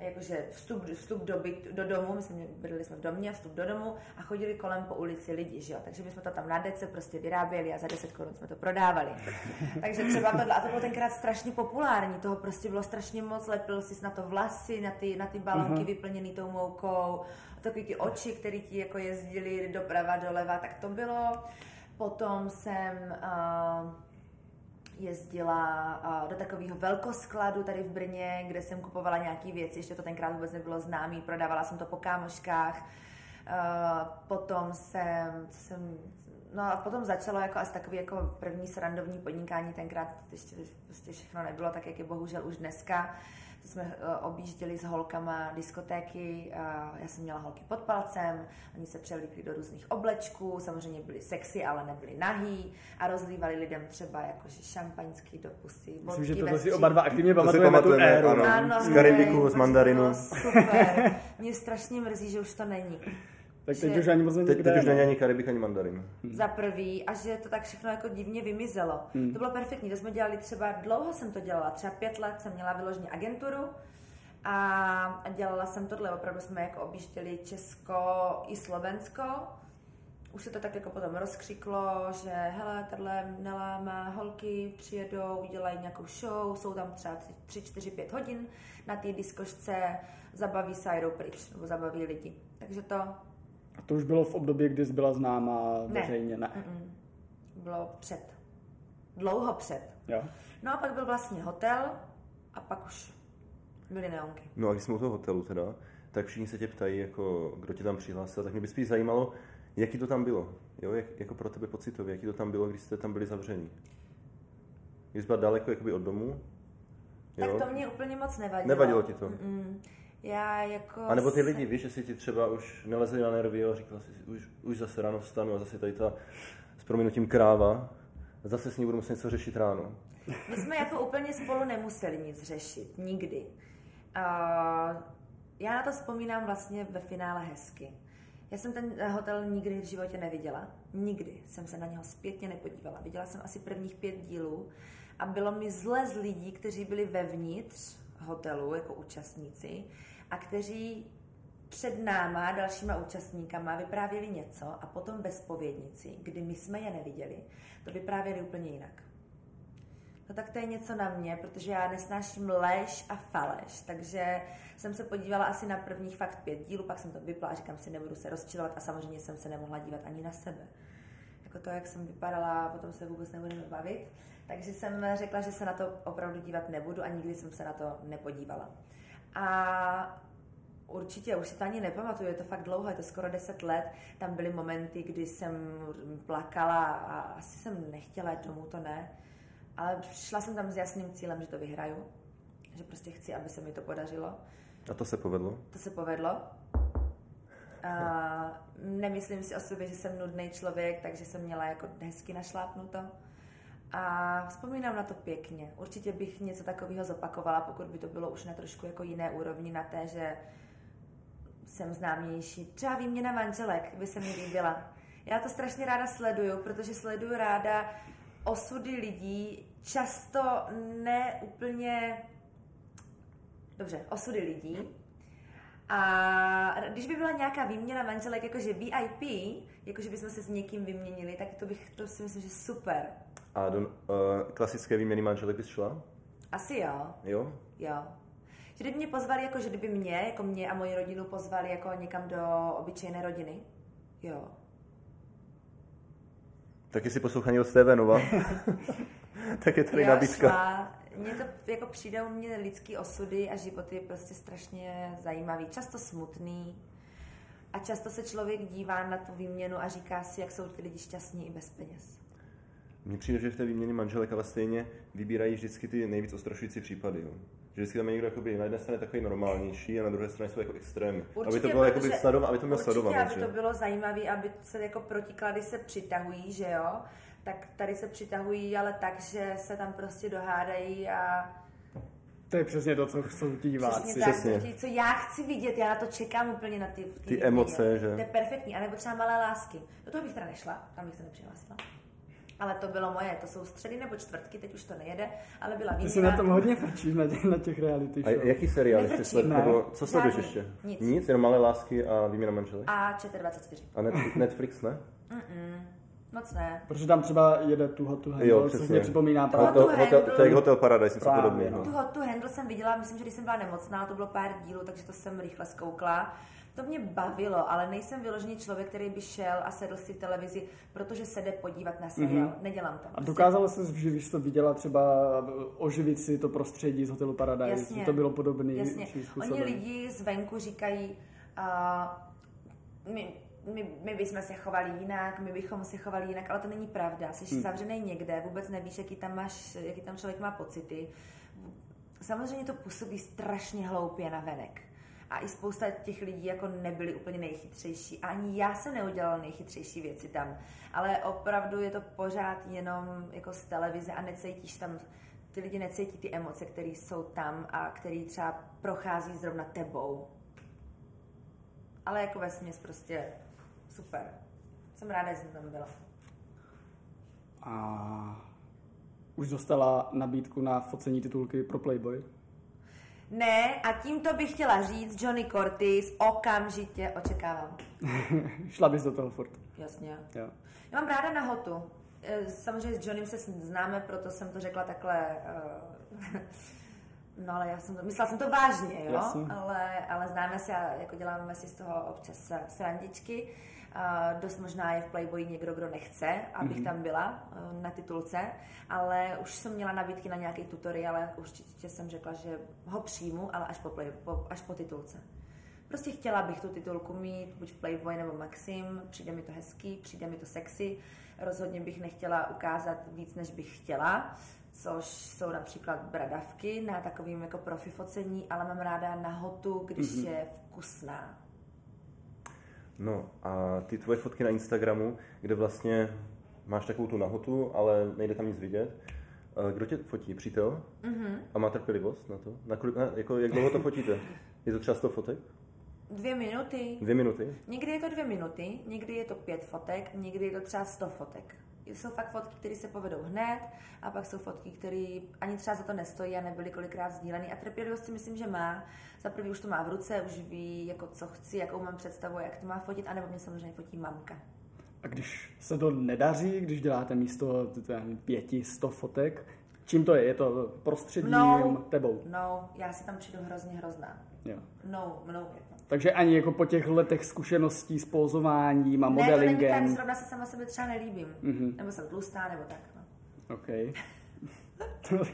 Speaker 3: jakože vstup, vstup do, byt, do domu, my jsme bydleli jsme v domě, vstup do domu a chodili kolem po ulici lidi, že jo? takže my jsme to tam na dece prostě vyráběli a za 10 korun jsme to prodávali. takže třeba tohle, a to bylo tenkrát strašně populární, toho prostě bylo strašně moc, lepil si na to vlasy, na ty, na ty balonky uh-huh. vyplněný tou moukou, takový ty oči, které ti jako jezdili doprava, doleva, tak to bylo. Potom jsem uh, jezdila do takového velkoskladu tady v Brně, kde jsem kupovala nějaké věci, ještě to tenkrát vůbec nebylo známý, prodávala jsem to po kámoškách. Potom jsem, jsem No a potom začalo jako asi takový jako první srandovní podnikání, tenkrát ještě prostě všechno nebylo tak, jak je bohužel už dneska jsme eh, objížděli s holkama diskotéky, já jsem měla holky pod palcem, oni se převlíkli do různých oblečků, samozřejmě byli sexy, ale nebyli nahý a rozlívali lidem třeba jakože šampaňský do pusy,
Speaker 1: Myslím, že to si oba dva aktivně pamatujeme, tu éru.
Speaker 2: Ano, ano, z Karibiku, z mandarinu.
Speaker 3: Super. Mě strašně mrzí, že už to není.
Speaker 1: Tak teď
Speaker 3: že-
Speaker 1: už ani moc není
Speaker 2: Teď, teď už není ani Karibik, ani mandarin.
Speaker 3: za prvý a že to tak všechno jako divně vymizelo.
Speaker 1: Hmm.
Speaker 3: To bylo perfektní, to jsme dělali třeba, dlouho jsem to dělala, třeba pět let jsem měla vyloženě agenturu a, a dělala jsem tohle, opravdu jsme jako objížděli Česko i Slovensko. Už se to tak jako potom rozkřiklo, že hele, tahle Nela má holky, přijedou, udělají nějakou show, jsou tam třeba 3, 4, 5 hodin na té diskošce, zabaví se a jdou pryč, nebo zabaví lidi. Takže to
Speaker 1: A to už bylo v období, kdy jsi byla známá
Speaker 3: Ne.
Speaker 1: veřejně, ne?
Speaker 3: Mm-mm. Bylo před. Dlouho před.
Speaker 1: Jo.
Speaker 3: No a pak byl vlastně hotel a pak už byly neonky.
Speaker 2: No a když jsme u toho hotelu teda, tak všichni se tě ptají, jako, kdo tě tam přihlásil, tak mě by spíš zajímalo, jaký to tam bylo. Jo, jak, jako pro tebe pocitově, jaký to tam bylo, když jste tam byli zavření. Když jsi byla daleko jakoby od domu, jo?
Speaker 3: Tak to mě úplně moc nevadilo.
Speaker 2: Nevadilo ti to?
Speaker 3: Mm-mm. Já jako...
Speaker 2: A nebo ty lidi, víš, že si ti třeba už nelezli na nervy a říkala si, už, už zase ráno vstanu a zase tady ta s prominutím kráva, zase s ní budu muset něco řešit ráno.
Speaker 3: My jsme jako úplně spolu nemuseli nic řešit. Nikdy. Uh, já na to vzpomínám vlastně ve finále hezky. Já jsem ten hotel nikdy v životě neviděla. Nikdy jsem se na něho zpětně nepodívala. Viděla jsem asi prvních pět dílů a bylo mi zle z lidí, kteří byli vevnitř hotelu jako účastníci a kteří před náma, dalšíma účastníkama, vyprávěli něco a potom ve spovědnici, kdy my jsme je neviděli, to vyprávěli úplně jinak. No tak to je něco na mě, protože já nesnáším lež a faleš, takže jsem se podívala asi na prvních fakt pět dílů, pak jsem to vypla a říkám si, nebudu se rozčilovat a samozřejmě jsem se nemohla dívat ani na sebe. Jako to, jak jsem vypadala, potom se vůbec nebudeme bavit. Takže jsem řekla, že se na to opravdu dívat nebudu a nikdy jsem se na to nepodívala. A Určitě, už si to ani nepamatuju, je to fakt dlouho, je to skoro 10 let. Tam byly momenty, kdy jsem plakala a asi jsem nechtěla jít domů, to ne. Ale šla jsem tam s jasným cílem, že to vyhraju. Že prostě chci, aby se mi to podařilo.
Speaker 2: A to se povedlo.
Speaker 3: To se povedlo. A nemyslím si o sobě, že jsem nudný člověk, takže jsem měla jako hezky našlápnuto. A vzpomínám na to pěkně. Určitě bych něco takového zopakovala, pokud by to bylo už na trošku jako jiné úrovni, na té, že jsem známější. Třeba výměna manželek by se mi líbila. Já to strašně ráda sleduju, protože sleduju ráda osudy lidí, často ne úplně dobře, osudy lidí. A když by byla nějaká výměna manželek, jakože VIP, jakože bychom se s někým vyměnili, tak to bych, to si myslím, že super.
Speaker 2: A do uh, klasické výměny manželek bys šla?
Speaker 3: Asi jo,
Speaker 2: Jo?
Speaker 3: jo. Že kdyby mě pozvali, jako že kdyby mě, jako mě a moji rodinu pozvali jako někam do obyčejné rodiny, jo.
Speaker 2: Tak jestli poslouchání od TV Nova, tak je tady
Speaker 3: Já
Speaker 2: nabídka.
Speaker 3: šla. Mně to jako přijdou mě lidský osudy a život je prostě strašně zajímavý, často smutný. A často se člověk dívá na tu výměnu a říká si, jak jsou ty lidi šťastní i bez peněz.
Speaker 2: Mně přijde, že v té výměně manželek ale stejně vybírají vždycky ty nejvíc ostrašující případy. Jo. Že vždycky tam je někdo jakoby, na jedné straně takový normálnější a na druhé straně jsou jako extrémy. aby to bylo jakoby sledova, aby to mělo sledovanost.
Speaker 3: aby
Speaker 2: že?
Speaker 3: to bylo zajímavé, aby se jako protiklady se přitahují, že jo? Tak tady se přitahují, ale tak, že se tam prostě dohádají a
Speaker 1: To je přesně to, co chcou ti diváci.
Speaker 3: Přesně tak,
Speaker 2: Přesně.
Speaker 3: co ti- co já chci vidět, já na to čekám úplně na ty,
Speaker 2: Ty
Speaker 3: výměně.
Speaker 2: emoce, že?
Speaker 3: To je perfektní, anebo třeba malé lásky. Do toho bych teda nešla, tam bych se nepřihlásila. Ale to bylo moje, to jsou středy nebo čtvrtky, teď už to nejede, ale byla
Speaker 1: Ty
Speaker 3: výměna.
Speaker 1: si na tom hodně frčíš, na těch, na těch reality
Speaker 2: A
Speaker 1: show.
Speaker 2: jaký seriál jsi sledoval?
Speaker 1: Ne.
Speaker 2: Nebo co sleduješ ještě?
Speaker 3: Nic.
Speaker 2: Nic, jenom malé lásky a výměna manželek?
Speaker 3: A ČT24.
Speaker 2: A Netflix, Netflix ne?
Speaker 3: Mm-mm, moc ne.
Speaker 1: Protože tam třeba jede tu hotu
Speaker 2: Jo,
Speaker 1: handle, což
Speaker 2: přesně.
Speaker 1: mě připomíná právě.
Speaker 2: Hotel, hotel, to je Hotel Paradise, něco podobného.
Speaker 1: no.
Speaker 3: Tu hot to handle jsem viděla, myslím, že když jsem byla nemocná, to bylo pár dílů, takže to jsem rychle zkoukla. To mě bavilo, ale nejsem vyložený člověk, který by šel a sedl si v televizi, protože se jde podívat na seriál.
Speaker 1: Mhm.
Speaker 3: Nedělám to.
Speaker 1: A dokázala jsi, že když to viděla třeba oživit si to prostředí z hotelu Paradise,
Speaker 3: Jasně.
Speaker 1: že to bylo podobný
Speaker 3: Jasně. Oni lidi zvenku říkají, uh, my, my, my bychom se chovali jinak, my bychom se chovali jinak, ale to není pravda. Jsi hmm. zavřený někde, vůbec nevíš, jaký tam, máš, jaký tam člověk má pocity. Samozřejmě to působí strašně hloupě na venek. A i spousta těch lidí jako nebyli úplně nejchytřejší. A ani já jsem neudělala nejchytřejší věci tam. Ale opravdu je to pořád jenom jako z televize a necítíš tam, ty lidi necítí ty emoce, které jsou tam a které třeba prochází zrovna tebou. Ale jako vesměs prostě super. Jsem ráda, že jsem tam byla.
Speaker 1: A už dostala nabídku na focení titulky pro Playboy?
Speaker 3: Ne, a tímto bych chtěla říct, Johnny Curtis okamžitě očekávám.
Speaker 1: Šla bys do toho furt.
Speaker 3: Jasně.
Speaker 1: Jo.
Speaker 3: Já mám ráda nahotu. Eh, Samozřejmě s Johnnym se známe, proto jsem to řekla takhle. eh, No ale já jsem to, myslela jsem to vážně, jo?
Speaker 1: Jasně.
Speaker 3: Ale, ale známe se a jako děláme si z toho občas srandičky. Uh, dost možná je v Playboyi někdo, kdo nechce, abych
Speaker 1: Mhm.
Speaker 3: tam byla uh, na titulce, ale už jsem měla nabídky na nějaký tutoriál, ale určitě jsem řekla, že ho přijmu, ale až po, play, po, až po titulce. Prostě chtěla bych tu titulku mít, buď v Playboy nebo Maxim, přijde mi to hezký, přijde mi to sexy, rozhodně bych nechtěla ukázat víc, než bych chtěla, což jsou například bradavky na takovým jako profi focení, ale mám ráda nahotu, když
Speaker 1: Mhm.
Speaker 3: je vkusná.
Speaker 2: No a ty tvoje fotky na Instagramu, kde vlastně máš takovou tu nahotu, ale nejde tam nic vidět. Eh, Kdo tě fotí? Přítel?
Speaker 3: Mhm.
Speaker 2: A má trpělivost na to? Na kolik, na, jako, jak dlouho to fotíte? Je to třeba 100 fotek?
Speaker 3: Dvě minuty.
Speaker 2: Dvě minuty?
Speaker 3: Někdy je to dvě minuty, někdy je to pět fotek, někdy je to třeba sto fotek. Jsou fakt fotky, které se povedou hned, a pak jsou fotky, které ani třeba za to nestojí a nebyly kolikrát sdíleny. A trpělivost si myslím, že má. Za prvý už to má v ruce, už ví, jako co chci, jakou mám představu, jak to má fotit, anebo mě samozřejmě fotí mamka.
Speaker 1: A když se to nedaří, když děláte místo pěti, sto fotek, čím to je? Je to prostředím,
Speaker 3: No.
Speaker 1: tebou?
Speaker 3: No, já si tam přijdu hrozně hrozná.
Speaker 1: Jo.
Speaker 3: No, mnou je to.
Speaker 1: Takže ani jako po těch letech zkušeností s pózováním a
Speaker 3: Ne, to není tak,
Speaker 1: modelingem.
Speaker 3: zrovna se sama sebe třeba nelíbím.
Speaker 1: Mhm.
Speaker 3: Nebo jsem tlustá, nebo tak. No.
Speaker 1: OK. to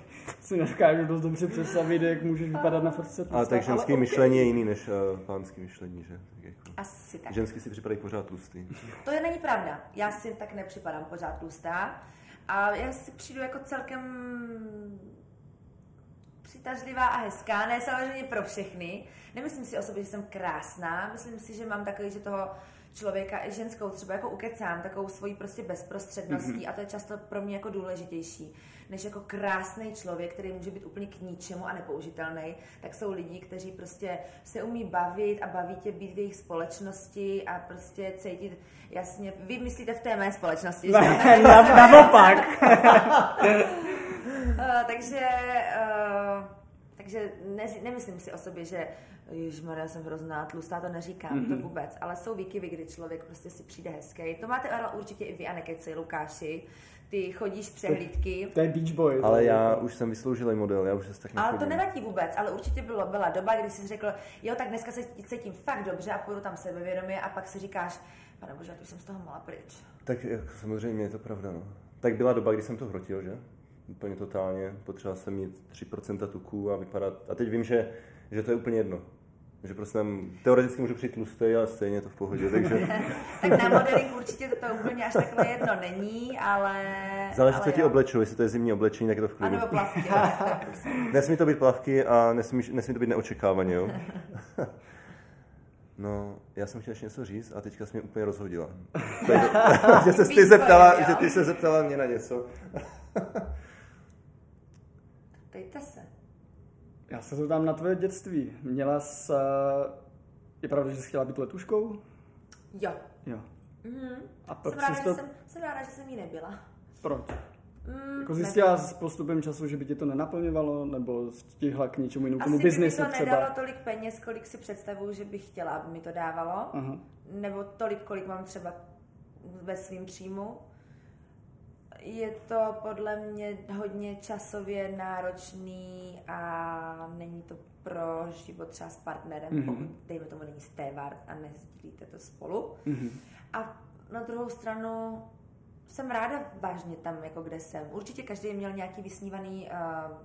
Speaker 1: si nedokážu dost dobře představit, jak můžeš vypadat na fotce.
Speaker 2: Ale tak ženský
Speaker 1: OK.
Speaker 2: myšlení je jiný než uh, pánský myšlení, že? Tak jako.
Speaker 3: Asi tak.
Speaker 2: Ženský si připadají pořád tlustý.
Speaker 3: To je není pravda. Já si tak nepřipadám pořád tlustá. A já si přijdu jako celkem přitažlivá a hezká, ne samozřejmě pro všechny. Nemyslím si o sobě, že jsem krásná, myslím si, že mám takový, že toho člověka i ženskou třeba jako ukecám, takovou svojí prostě bezprostředností
Speaker 1: Mhm.
Speaker 3: a to je často pro mě jako důležitější, než jako krásný člověk, který může být úplně k ničemu a nepoužitelný, tak jsou lidi, kteří prostě se umí bavit a baví tě být v jejich společnosti a prostě cítit jasně, vy myslíte v té mé společnosti, že?
Speaker 1: Naopak.
Speaker 3: Uh, takže, uh, takže ne, nemyslím si o sobě, že Ježišmarja, jsem hrozná, tlustá, to neříkám, mm-hmm. to vůbec, ale jsou výkyvy, kdy člověk prostě si přijde hezký. To máte ale určitě i vy a nekecej, Lukáši. Ty chodíš přehlídky,
Speaker 1: to je Beach Boy.
Speaker 2: Ale já už jsem vysloužilý model, já už se tak
Speaker 3: ale to nevadí vůbec, ale určitě bylo, byla doba, kdy jsi řekl, jo, tak dneska se cítím fakt dobře a půjdu tam sebevědomě a pak si říkáš, pane bože, já už jsem z toho mala pryč.
Speaker 2: Tak jako, samozřejmě je to pravda, no. Tak byla doba, kdy jsem to hrotil, že? Úplně totálně. Potřeboval jsem mít 3% tuků a vypadat. A teď vím, že, že to je úplně jedno. Že prostě tam teoreticky můžu přijít tlustý, ale stejně to v pohodě, takže
Speaker 3: tak na modeling určitě to, to úplně až takhle jedno není, ale...
Speaker 2: záleží,
Speaker 3: ale
Speaker 2: co ti
Speaker 3: jo.
Speaker 2: oblečou, jestli to je zimní oblečení, tak je to v
Speaker 3: A
Speaker 2: klidu.
Speaker 3: nebo plavky.
Speaker 2: Nesmí to být plavky a nesmí, nesmí to být neočekávaně, jo? No, já jsem chtěl ještě něco říct a teďka jsi mě úplně rozhodila. Takže, že se ty zeptala, že ty se zeptala mě na něco.
Speaker 3: Dejte se.
Speaker 1: Já se zeptám na tvoje dětství. Měla jsi... eh, Je pravda, že jsi chtěla být letuškou?
Speaker 3: Jo.
Speaker 1: Jo.
Speaker 3: Mhm.
Speaker 1: A proč
Speaker 3: Jsem ráda, že
Speaker 1: to...
Speaker 3: jsem, jsem ráda, že jsem jí nebyla.
Speaker 1: Proč?
Speaker 3: Mm,
Speaker 1: Jako zjistila s postupem času, že by tě to nenaplňovalo, nebo stihla k něčemu jinému, k tomu
Speaker 3: Asi by mi
Speaker 1: biznesu
Speaker 3: to
Speaker 1: třeba?
Speaker 3: nedalo tolik peněz, kolik si představuju, že bych chtěla, aby mi to dávalo.
Speaker 1: Aha.
Speaker 3: Nebo tolik, kolik mám třeba ve svém příjmu. Je to podle mě hodně časově náročný a není to pro život třeba s partnerem,
Speaker 1: Mhm.
Speaker 3: mm-hmm. pokud, dejme tomu, není stevard a nezdílíte to spolu.
Speaker 1: Mhm.
Speaker 3: A na druhou stranu jsem ráda vážně tam, jako kde jsem. Určitě každý měl nějaký vysnívaný uh,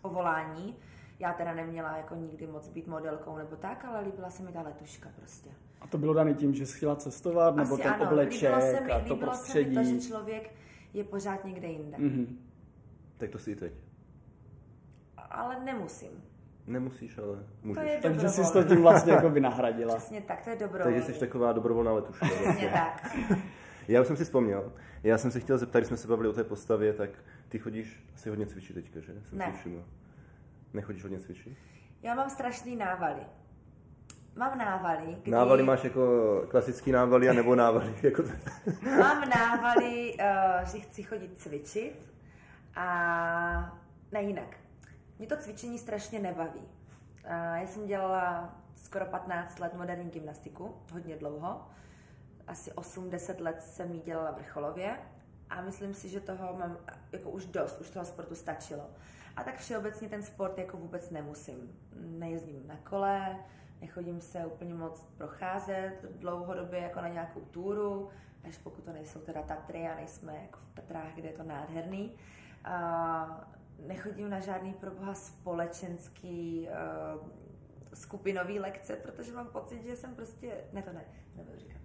Speaker 3: povolání. Já teda neměla jako nikdy moc být modelkou nebo tak, ale líbila se mi ta letuška prostě.
Speaker 1: A to bylo dané tím, že jsi chtěla cestovat, nebo
Speaker 3: Asi
Speaker 1: ten
Speaker 3: ano,
Speaker 1: obleček
Speaker 3: líbilo se mi,
Speaker 1: a to
Speaker 3: líbilo
Speaker 1: prostředí?
Speaker 3: se mi to, že člověk je pořád někde jinde. Mm.
Speaker 1: Mhm.
Speaker 2: Tak to si i teď.
Speaker 3: Ale nemusím.
Speaker 2: Nemusíš, ale můžeš.
Speaker 3: To je
Speaker 1: Takže jsi to tím vlastně jako vynahradila.
Speaker 3: Přesně tak, to je dobrovolné.
Speaker 2: Takže jsi taková dobrovolná letuška.
Speaker 3: Přesně
Speaker 2: vlastně.
Speaker 3: tak.
Speaker 2: Já už jsem si vzpomněl. Já jsem se chtěl zeptat, když jsme se bavili o té postavě, tak ty chodíš asi hodně cvičit teďka, že? Jsem
Speaker 3: Ne.
Speaker 2: si všiml. Nechodíš hodně cvičit?
Speaker 3: Já mám strašný návaly. Mám návaly. Kdy...
Speaker 2: Návaly máš jako klasický návaly, nebo návaly jako...
Speaker 3: Mám návaly, uh, že chci chodit cvičit a ne jinak. Mě to cvičení strašně nebaví. Uh, já jsem dělala skoro 15 let moderní gymnastiku, hodně dlouho. Asi 8-10 let jsem ji dělala vrcholově a myslím si, že toho mám jako už dost, už toho sportu stačilo. A tak všeobecně ten sport jako vůbec nemusím. Nejezdím na kole, nechodím se úplně moc procházet dlouhodobě jako na nějakou túru, až pokud to nejsou teda Tatry a nejsme jako v Tatrách, kde je to nádherný. A nechodím na žádný proboha společenský uh, skupinový lekce, protože mám pocit, že jsem prostě, ne to ne, nebudu říkat.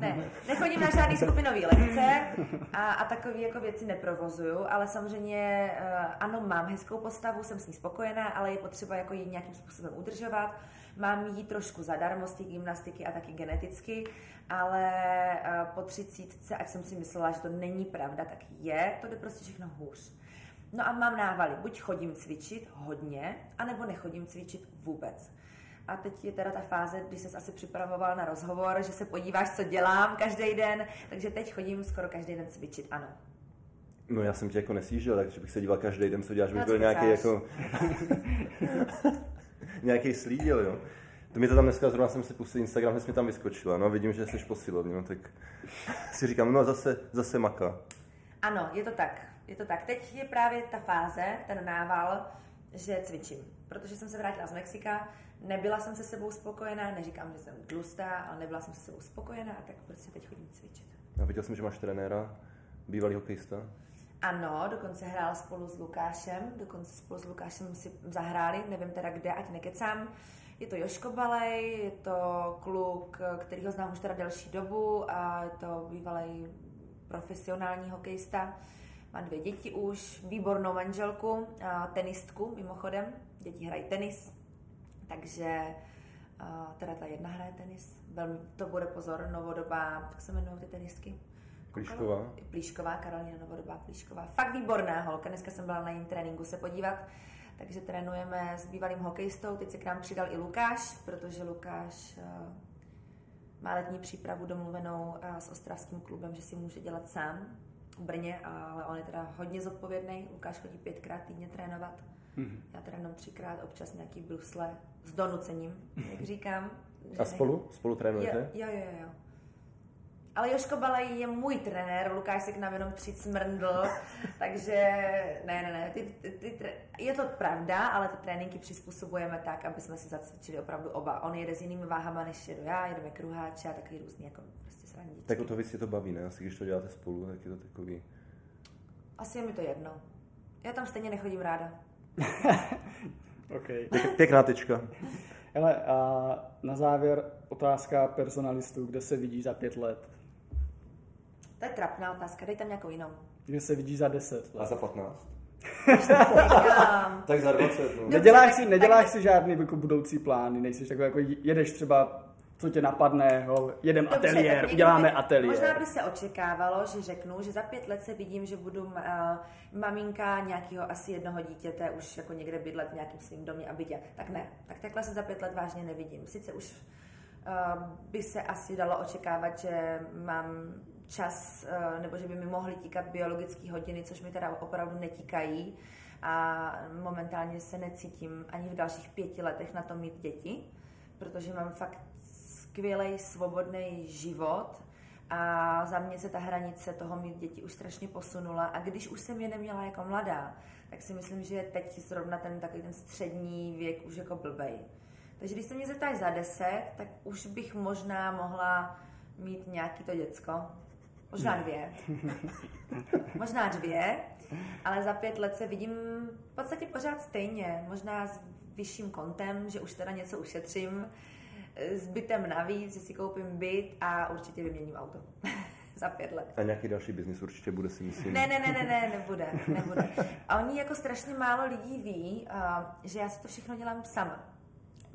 Speaker 3: Ne, nechodím na žádný skupinový lekce a, a takové jako věci neprovozuju, ale samozřejmě uh, ano, mám hezkou postavu, jsem s ní spokojená, ale je potřeba jako ji nějakým způsobem udržovat. Mám ji trošku zadarmo z té gymnastiky a taky geneticky, ale uh, po třicítce, ať jsem si myslela, že to není pravda, tak je, to jde prostě všechno hůř. No a mám návaly, buď chodím cvičit hodně, anebo nechodím cvičit vůbec. A teď je teda ta fáze, kdy se asi připravoval na rozhovor, že se podíváš, co dělám každý den, takže teď chodím skoro každý den cvičit, ano.
Speaker 2: No já jsem tě jako nesížil, takže bych se díval každý den, co děláš, bych no, byl nějaký jako... nějaký slídil, jo. To mi to tam dneska zrovna jsem si pustil Instagram, hned mi tam vyskočila, no vidím, že jsi posilovný, no tak si říkám, no zase, zase maka.
Speaker 3: Ano, je to tak, je to tak. Teď je právě ta fáze, ten nával, že cvičím. Protože jsem se vrátila z Mexika, nebyla jsem se sebou spokojená, neříkám, že jsem tlustá, ale nebyla jsem se sebou spokojená a tak prostě teď chodím cvičit.
Speaker 2: A viděl jsem, že máš trenéra, bývalý hokejista.
Speaker 3: Ano, dokonce hrál spolu s Lukášem, dokonce spolu s Lukášem si zahráli, nevím teda kde, ať nekecám. Je to Joško Balej, je to kluk, který ho znám už teda delší dobu a je to bývalý profesionální hokejista. Má dvě děti už, výbornou manželku, tenistku mimochodem, děti hrají tenis, takže teda ta jedna hraje tenis, velmi to bude pozor, novodobá, tak se jmenují ty tenistky.
Speaker 2: Plíšková.
Speaker 3: Plíšková, Karolina Novodobá Plíšková. Fakt výborná holka, dneska jsem byla na jejím tréninku se podívat, takže trénujeme s bývalým hokejistou, teď se k nám přidal i Lukáš, protože Lukáš má letní přípravu domluvenou s ostravským klubem, že si může dělat sám v Brně, ale on je teda hodně zodpovědný. Lukáš chodí pětkrát týdně trénovat. Mm-hmm. Já trénuji třikrát, občas nějaký brusle s donucením, jak říkám.
Speaker 2: A spolu? Spolu trénujete?
Speaker 3: Jo, jo, jo, jo. Ale Joško Balej je můj trenér, Lukáš se k nám jenom tři smrndl, takže ne, ne, ne, ty, ty, ty, je to pravda, ale ty tréninky přizpůsobujeme tak, aby jsme si zacvičili opravdu oba. On jede s jinými váhama, než jedu já, jedeme kruháče a takový různý jako prostě srandičky.
Speaker 2: Tak o to víc je to baví, ne? Asi když to děláte spolu, tak je to takový...
Speaker 3: Asi je mi to jedno. Já tam stejně nechodím ráda.
Speaker 1: okay.
Speaker 2: Pěkná tečka.
Speaker 1: Hele, a na závěr otázka personalistů, kde se vidí za pět let?
Speaker 3: To je trapná otázka, dej tam nějakou jinou.
Speaker 1: Kde se vidí za deset
Speaker 2: let? A za patnáct?
Speaker 3: tak
Speaker 2: za 20. No.
Speaker 1: Neděláš si, neděláš si žádný jako budoucí plány, nejsi takový jako jedeš třeba co tě napadne, ho, jedem Dobře, ateliér, uděláme ateliér.
Speaker 3: Možná by se očekávalo, že řeknu, že za pět let se vidím, že budu uh, maminka nějakého asi jednoho dítěte, už jako někde bydlet v nějakém svým domě a bytě. Tak ne, tak takhle se za pět let vážně nevidím. Sice už uh, by se asi dalo očekávat, že mám čas, uh, nebo že by mi mohly tíkat biologické hodiny, což mi teda opravdu netíkají a momentálně se necítím ani v dalších pěti letech na to mít děti, protože mám fakt skvělý svobodný život a za mě se ta hranice toho mít děti už strašně posunula a když už jsem je neměla jako mladá, tak si myslím, že teď zrovna ten takový ten střední věk už jako blbej. Takže když se mě zeptáš za deset, tak už bych možná mohla mít nějaký to děcko. Možná dvě. možná dvě, ale za pět let se vidím v podstatě pořád stejně. Možná s vyšším kontem, že už teda něco ušetřím, s bytem navíc, že si koupím byt a určitě vyměním auto. za pět let.
Speaker 2: A nějaký další biznis určitě bude si myslím.
Speaker 3: Ne, ne, ne, ne, ne, nebude, nebude. A oni jako strašně málo lidí ví, že já si to všechno dělám sama.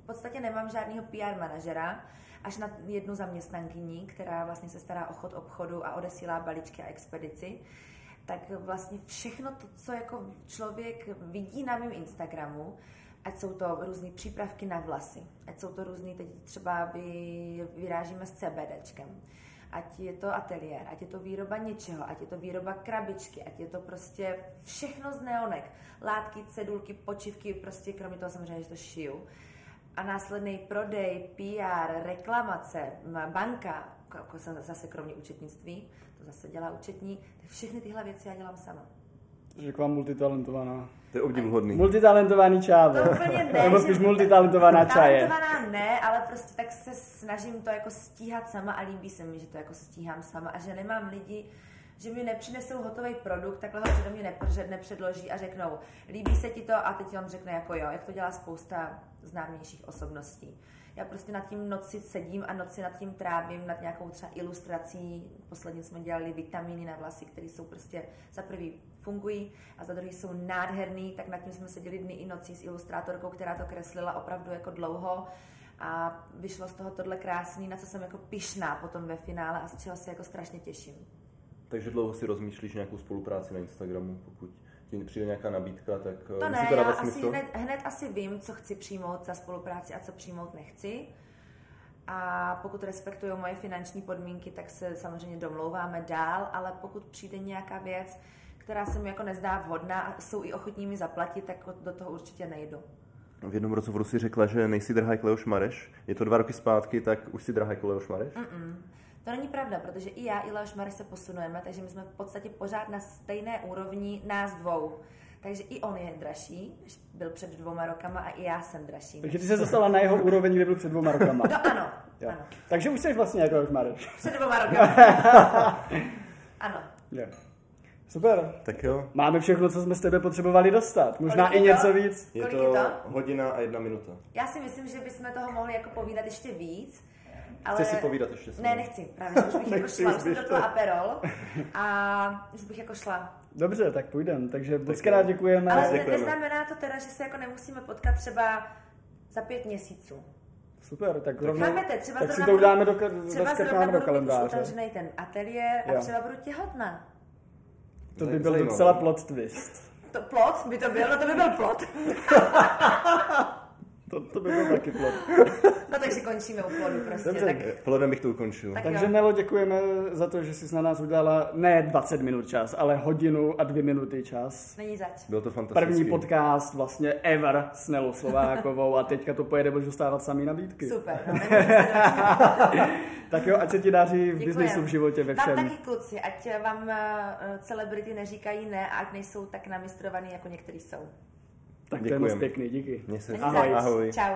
Speaker 3: V podstatě nemám žádného PR manažera, až na jednu zaměstnankyni, která vlastně se stará o chod obchodu a odesílá balíčky a expedici tak vlastně všechno to, co jako člověk vidí na mém Instagramu, ať jsou to různé přípravky na vlasy, ať jsou to různé, teď třeba vy, vyrážíme s CBDčkem, ať je to ateliér, ať je to výroba něčeho, ať je to výroba krabičky, ať je to prostě všechno z neonek, látky, cedulky, počivky, prostě kromě toho samozřejmě, že to šiju. A následný prodej, PR, reklamace, banka, jako zase kromě účetnictví, to zase dělá účetní, tak všechny tyhle věci já dělám sama.
Speaker 1: Řekla multitalentovaná.
Speaker 2: To je obdivuhodný.
Speaker 1: Multitalentovaný čávo.
Speaker 3: To úplně ne.
Speaker 1: Nebo spíš multitalentovaná čaje.
Speaker 3: Talentovaná ne, ale prostě tak se snažím to jako stíhat sama a líbí se mi, že to jako stíhám sama a že nemám lidi, že mi nepřinesou hotový produkt, takhle ho do mě nepředloží a řeknou, líbí se ti to a teď on řekne jako jo, jak to dělá spousta známějších osobností. Já prostě nad tím noci sedím a noci nad tím trávím, nad nějakou třeba ilustrací. Posledně jsme dělali vitamíny na vlasy, které jsou prostě za prvý fungují a za druhý jsou nádherný, tak nad tím jsme seděli dny i noci s ilustrátorkou, která to kreslila opravdu jako dlouho a vyšlo z toho tohle krásný, na co jsem jako pišná potom ve finále a z čeho se jako strašně těším.
Speaker 2: Takže dlouho si rozmýšlíš nějakou spolupráci na Instagramu, pokud ti přijde nějaká nabídka, tak
Speaker 3: eh, to ne, to já asi hned, hned asi vím, co chci přijmout za spolupráci a co přijmout nechci. A pokud respektují moje finanční podmínky, tak se samozřejmě domlouváme dál, ale pokud přijde nějaká věc, která se mi jako nezdá vhodná a jsou i ochotní mi zaplatit, tak do toho určitě nejdu.
Speaker 2: V jednom rozhovoru si řekla, že nejsi drahá jako Leoš Mareš. Je to dva roky zpátky, tak už si drahá jako Leoš Mareš?
Speaker 3: Mm-mm. To není pravda, protože i já, i Leoš Mareš se posunujeme, takže my jsme v podstatě pořád na stejné úrovni nás dvou. Takže i on je dražší, než byl před dvouma rokama a i já jsem dražší.
Speaker 1: Takže ty se dostala na jeho úroveň, kdy byl před dvouma rokama.
Speaker 3: No ano, jo. ano.
Speaker 1: Takže už jsi vlastně jako Leoš Mareš.
Speaker 3: Před dvouma rokama. ano.
Speaker 1: Jo. Super.
Speaker 2: Tak jo.
Speaker 1: Máme všechno, co jsme z tebe potřebovali dostat. Možná Kolik i něco to? víc.
Speaker 2: Je to, je to hodina a jedna minuta.
Speaker 3: Já si myslím, že bychom toho mohli jako povídat ještě víc. Ale...
Speaker 2: Chci si povídat ještě
Speaker 3: Ne, nechci. Právě, že už bych jako šla. Už jsem to aperol a už bych jako šla.
Speaker 1: Dobře, tak půjdeme. Takže moc krát děkujeme.
Speaker 3: Ale děkujeme. neznamená to teda, že se jako nemusíme potkat třeba za pět měsíců.
Speaker 1: Super, tak rovnou,
Speaker 3: Chápete, třeba
Speaker 1: tak si to udáme do,
Speaker 3: třeba
Speaker 1: do, do kalendáře.
Speaker 3: Třeba ten ateliér a jo. třeba budu těhotná.
Speaker 1: To by byl docela plot twist.
Speaker 3: To plot by to byl? No to by byl plot.
Speaker 1: To, to by byl taky plod.
Speaker 3: No takže končíme u plodu prostě.
Speaker 2: Dobře, tak... plodem bych to ukončil.
Speaker 1: Tak takže Nelo, děkujeme za to, že jsi na nás udělala ne 20 minut čas, ale hodinu a dvě minuty čas.
Speaker 3: Není zač.
Speaker 2: Bylo to fantastické.
Speaker 1: První podcast vlastně ever s Nelou Slovákovou a teďka to pojede, budeš dostávat samý nabídky.
Speaker 3: Super. No,
Speaker 1: tak jo, ať se ti daří v biznisu, v životě, ve všem.
Speaker 3: Vám taky kluci, ať vám uh, celebrity neříkají ne a ať nejsou tak namistrovaný, jako někteří jsou.
Speaker 1: Tak Děkujem. to je moc pěkný, díky.
Speaker 2: Měj se.
Speaker 1: Ahoj.
Speaker 2: Ahoj.
Speaker 3: Čau.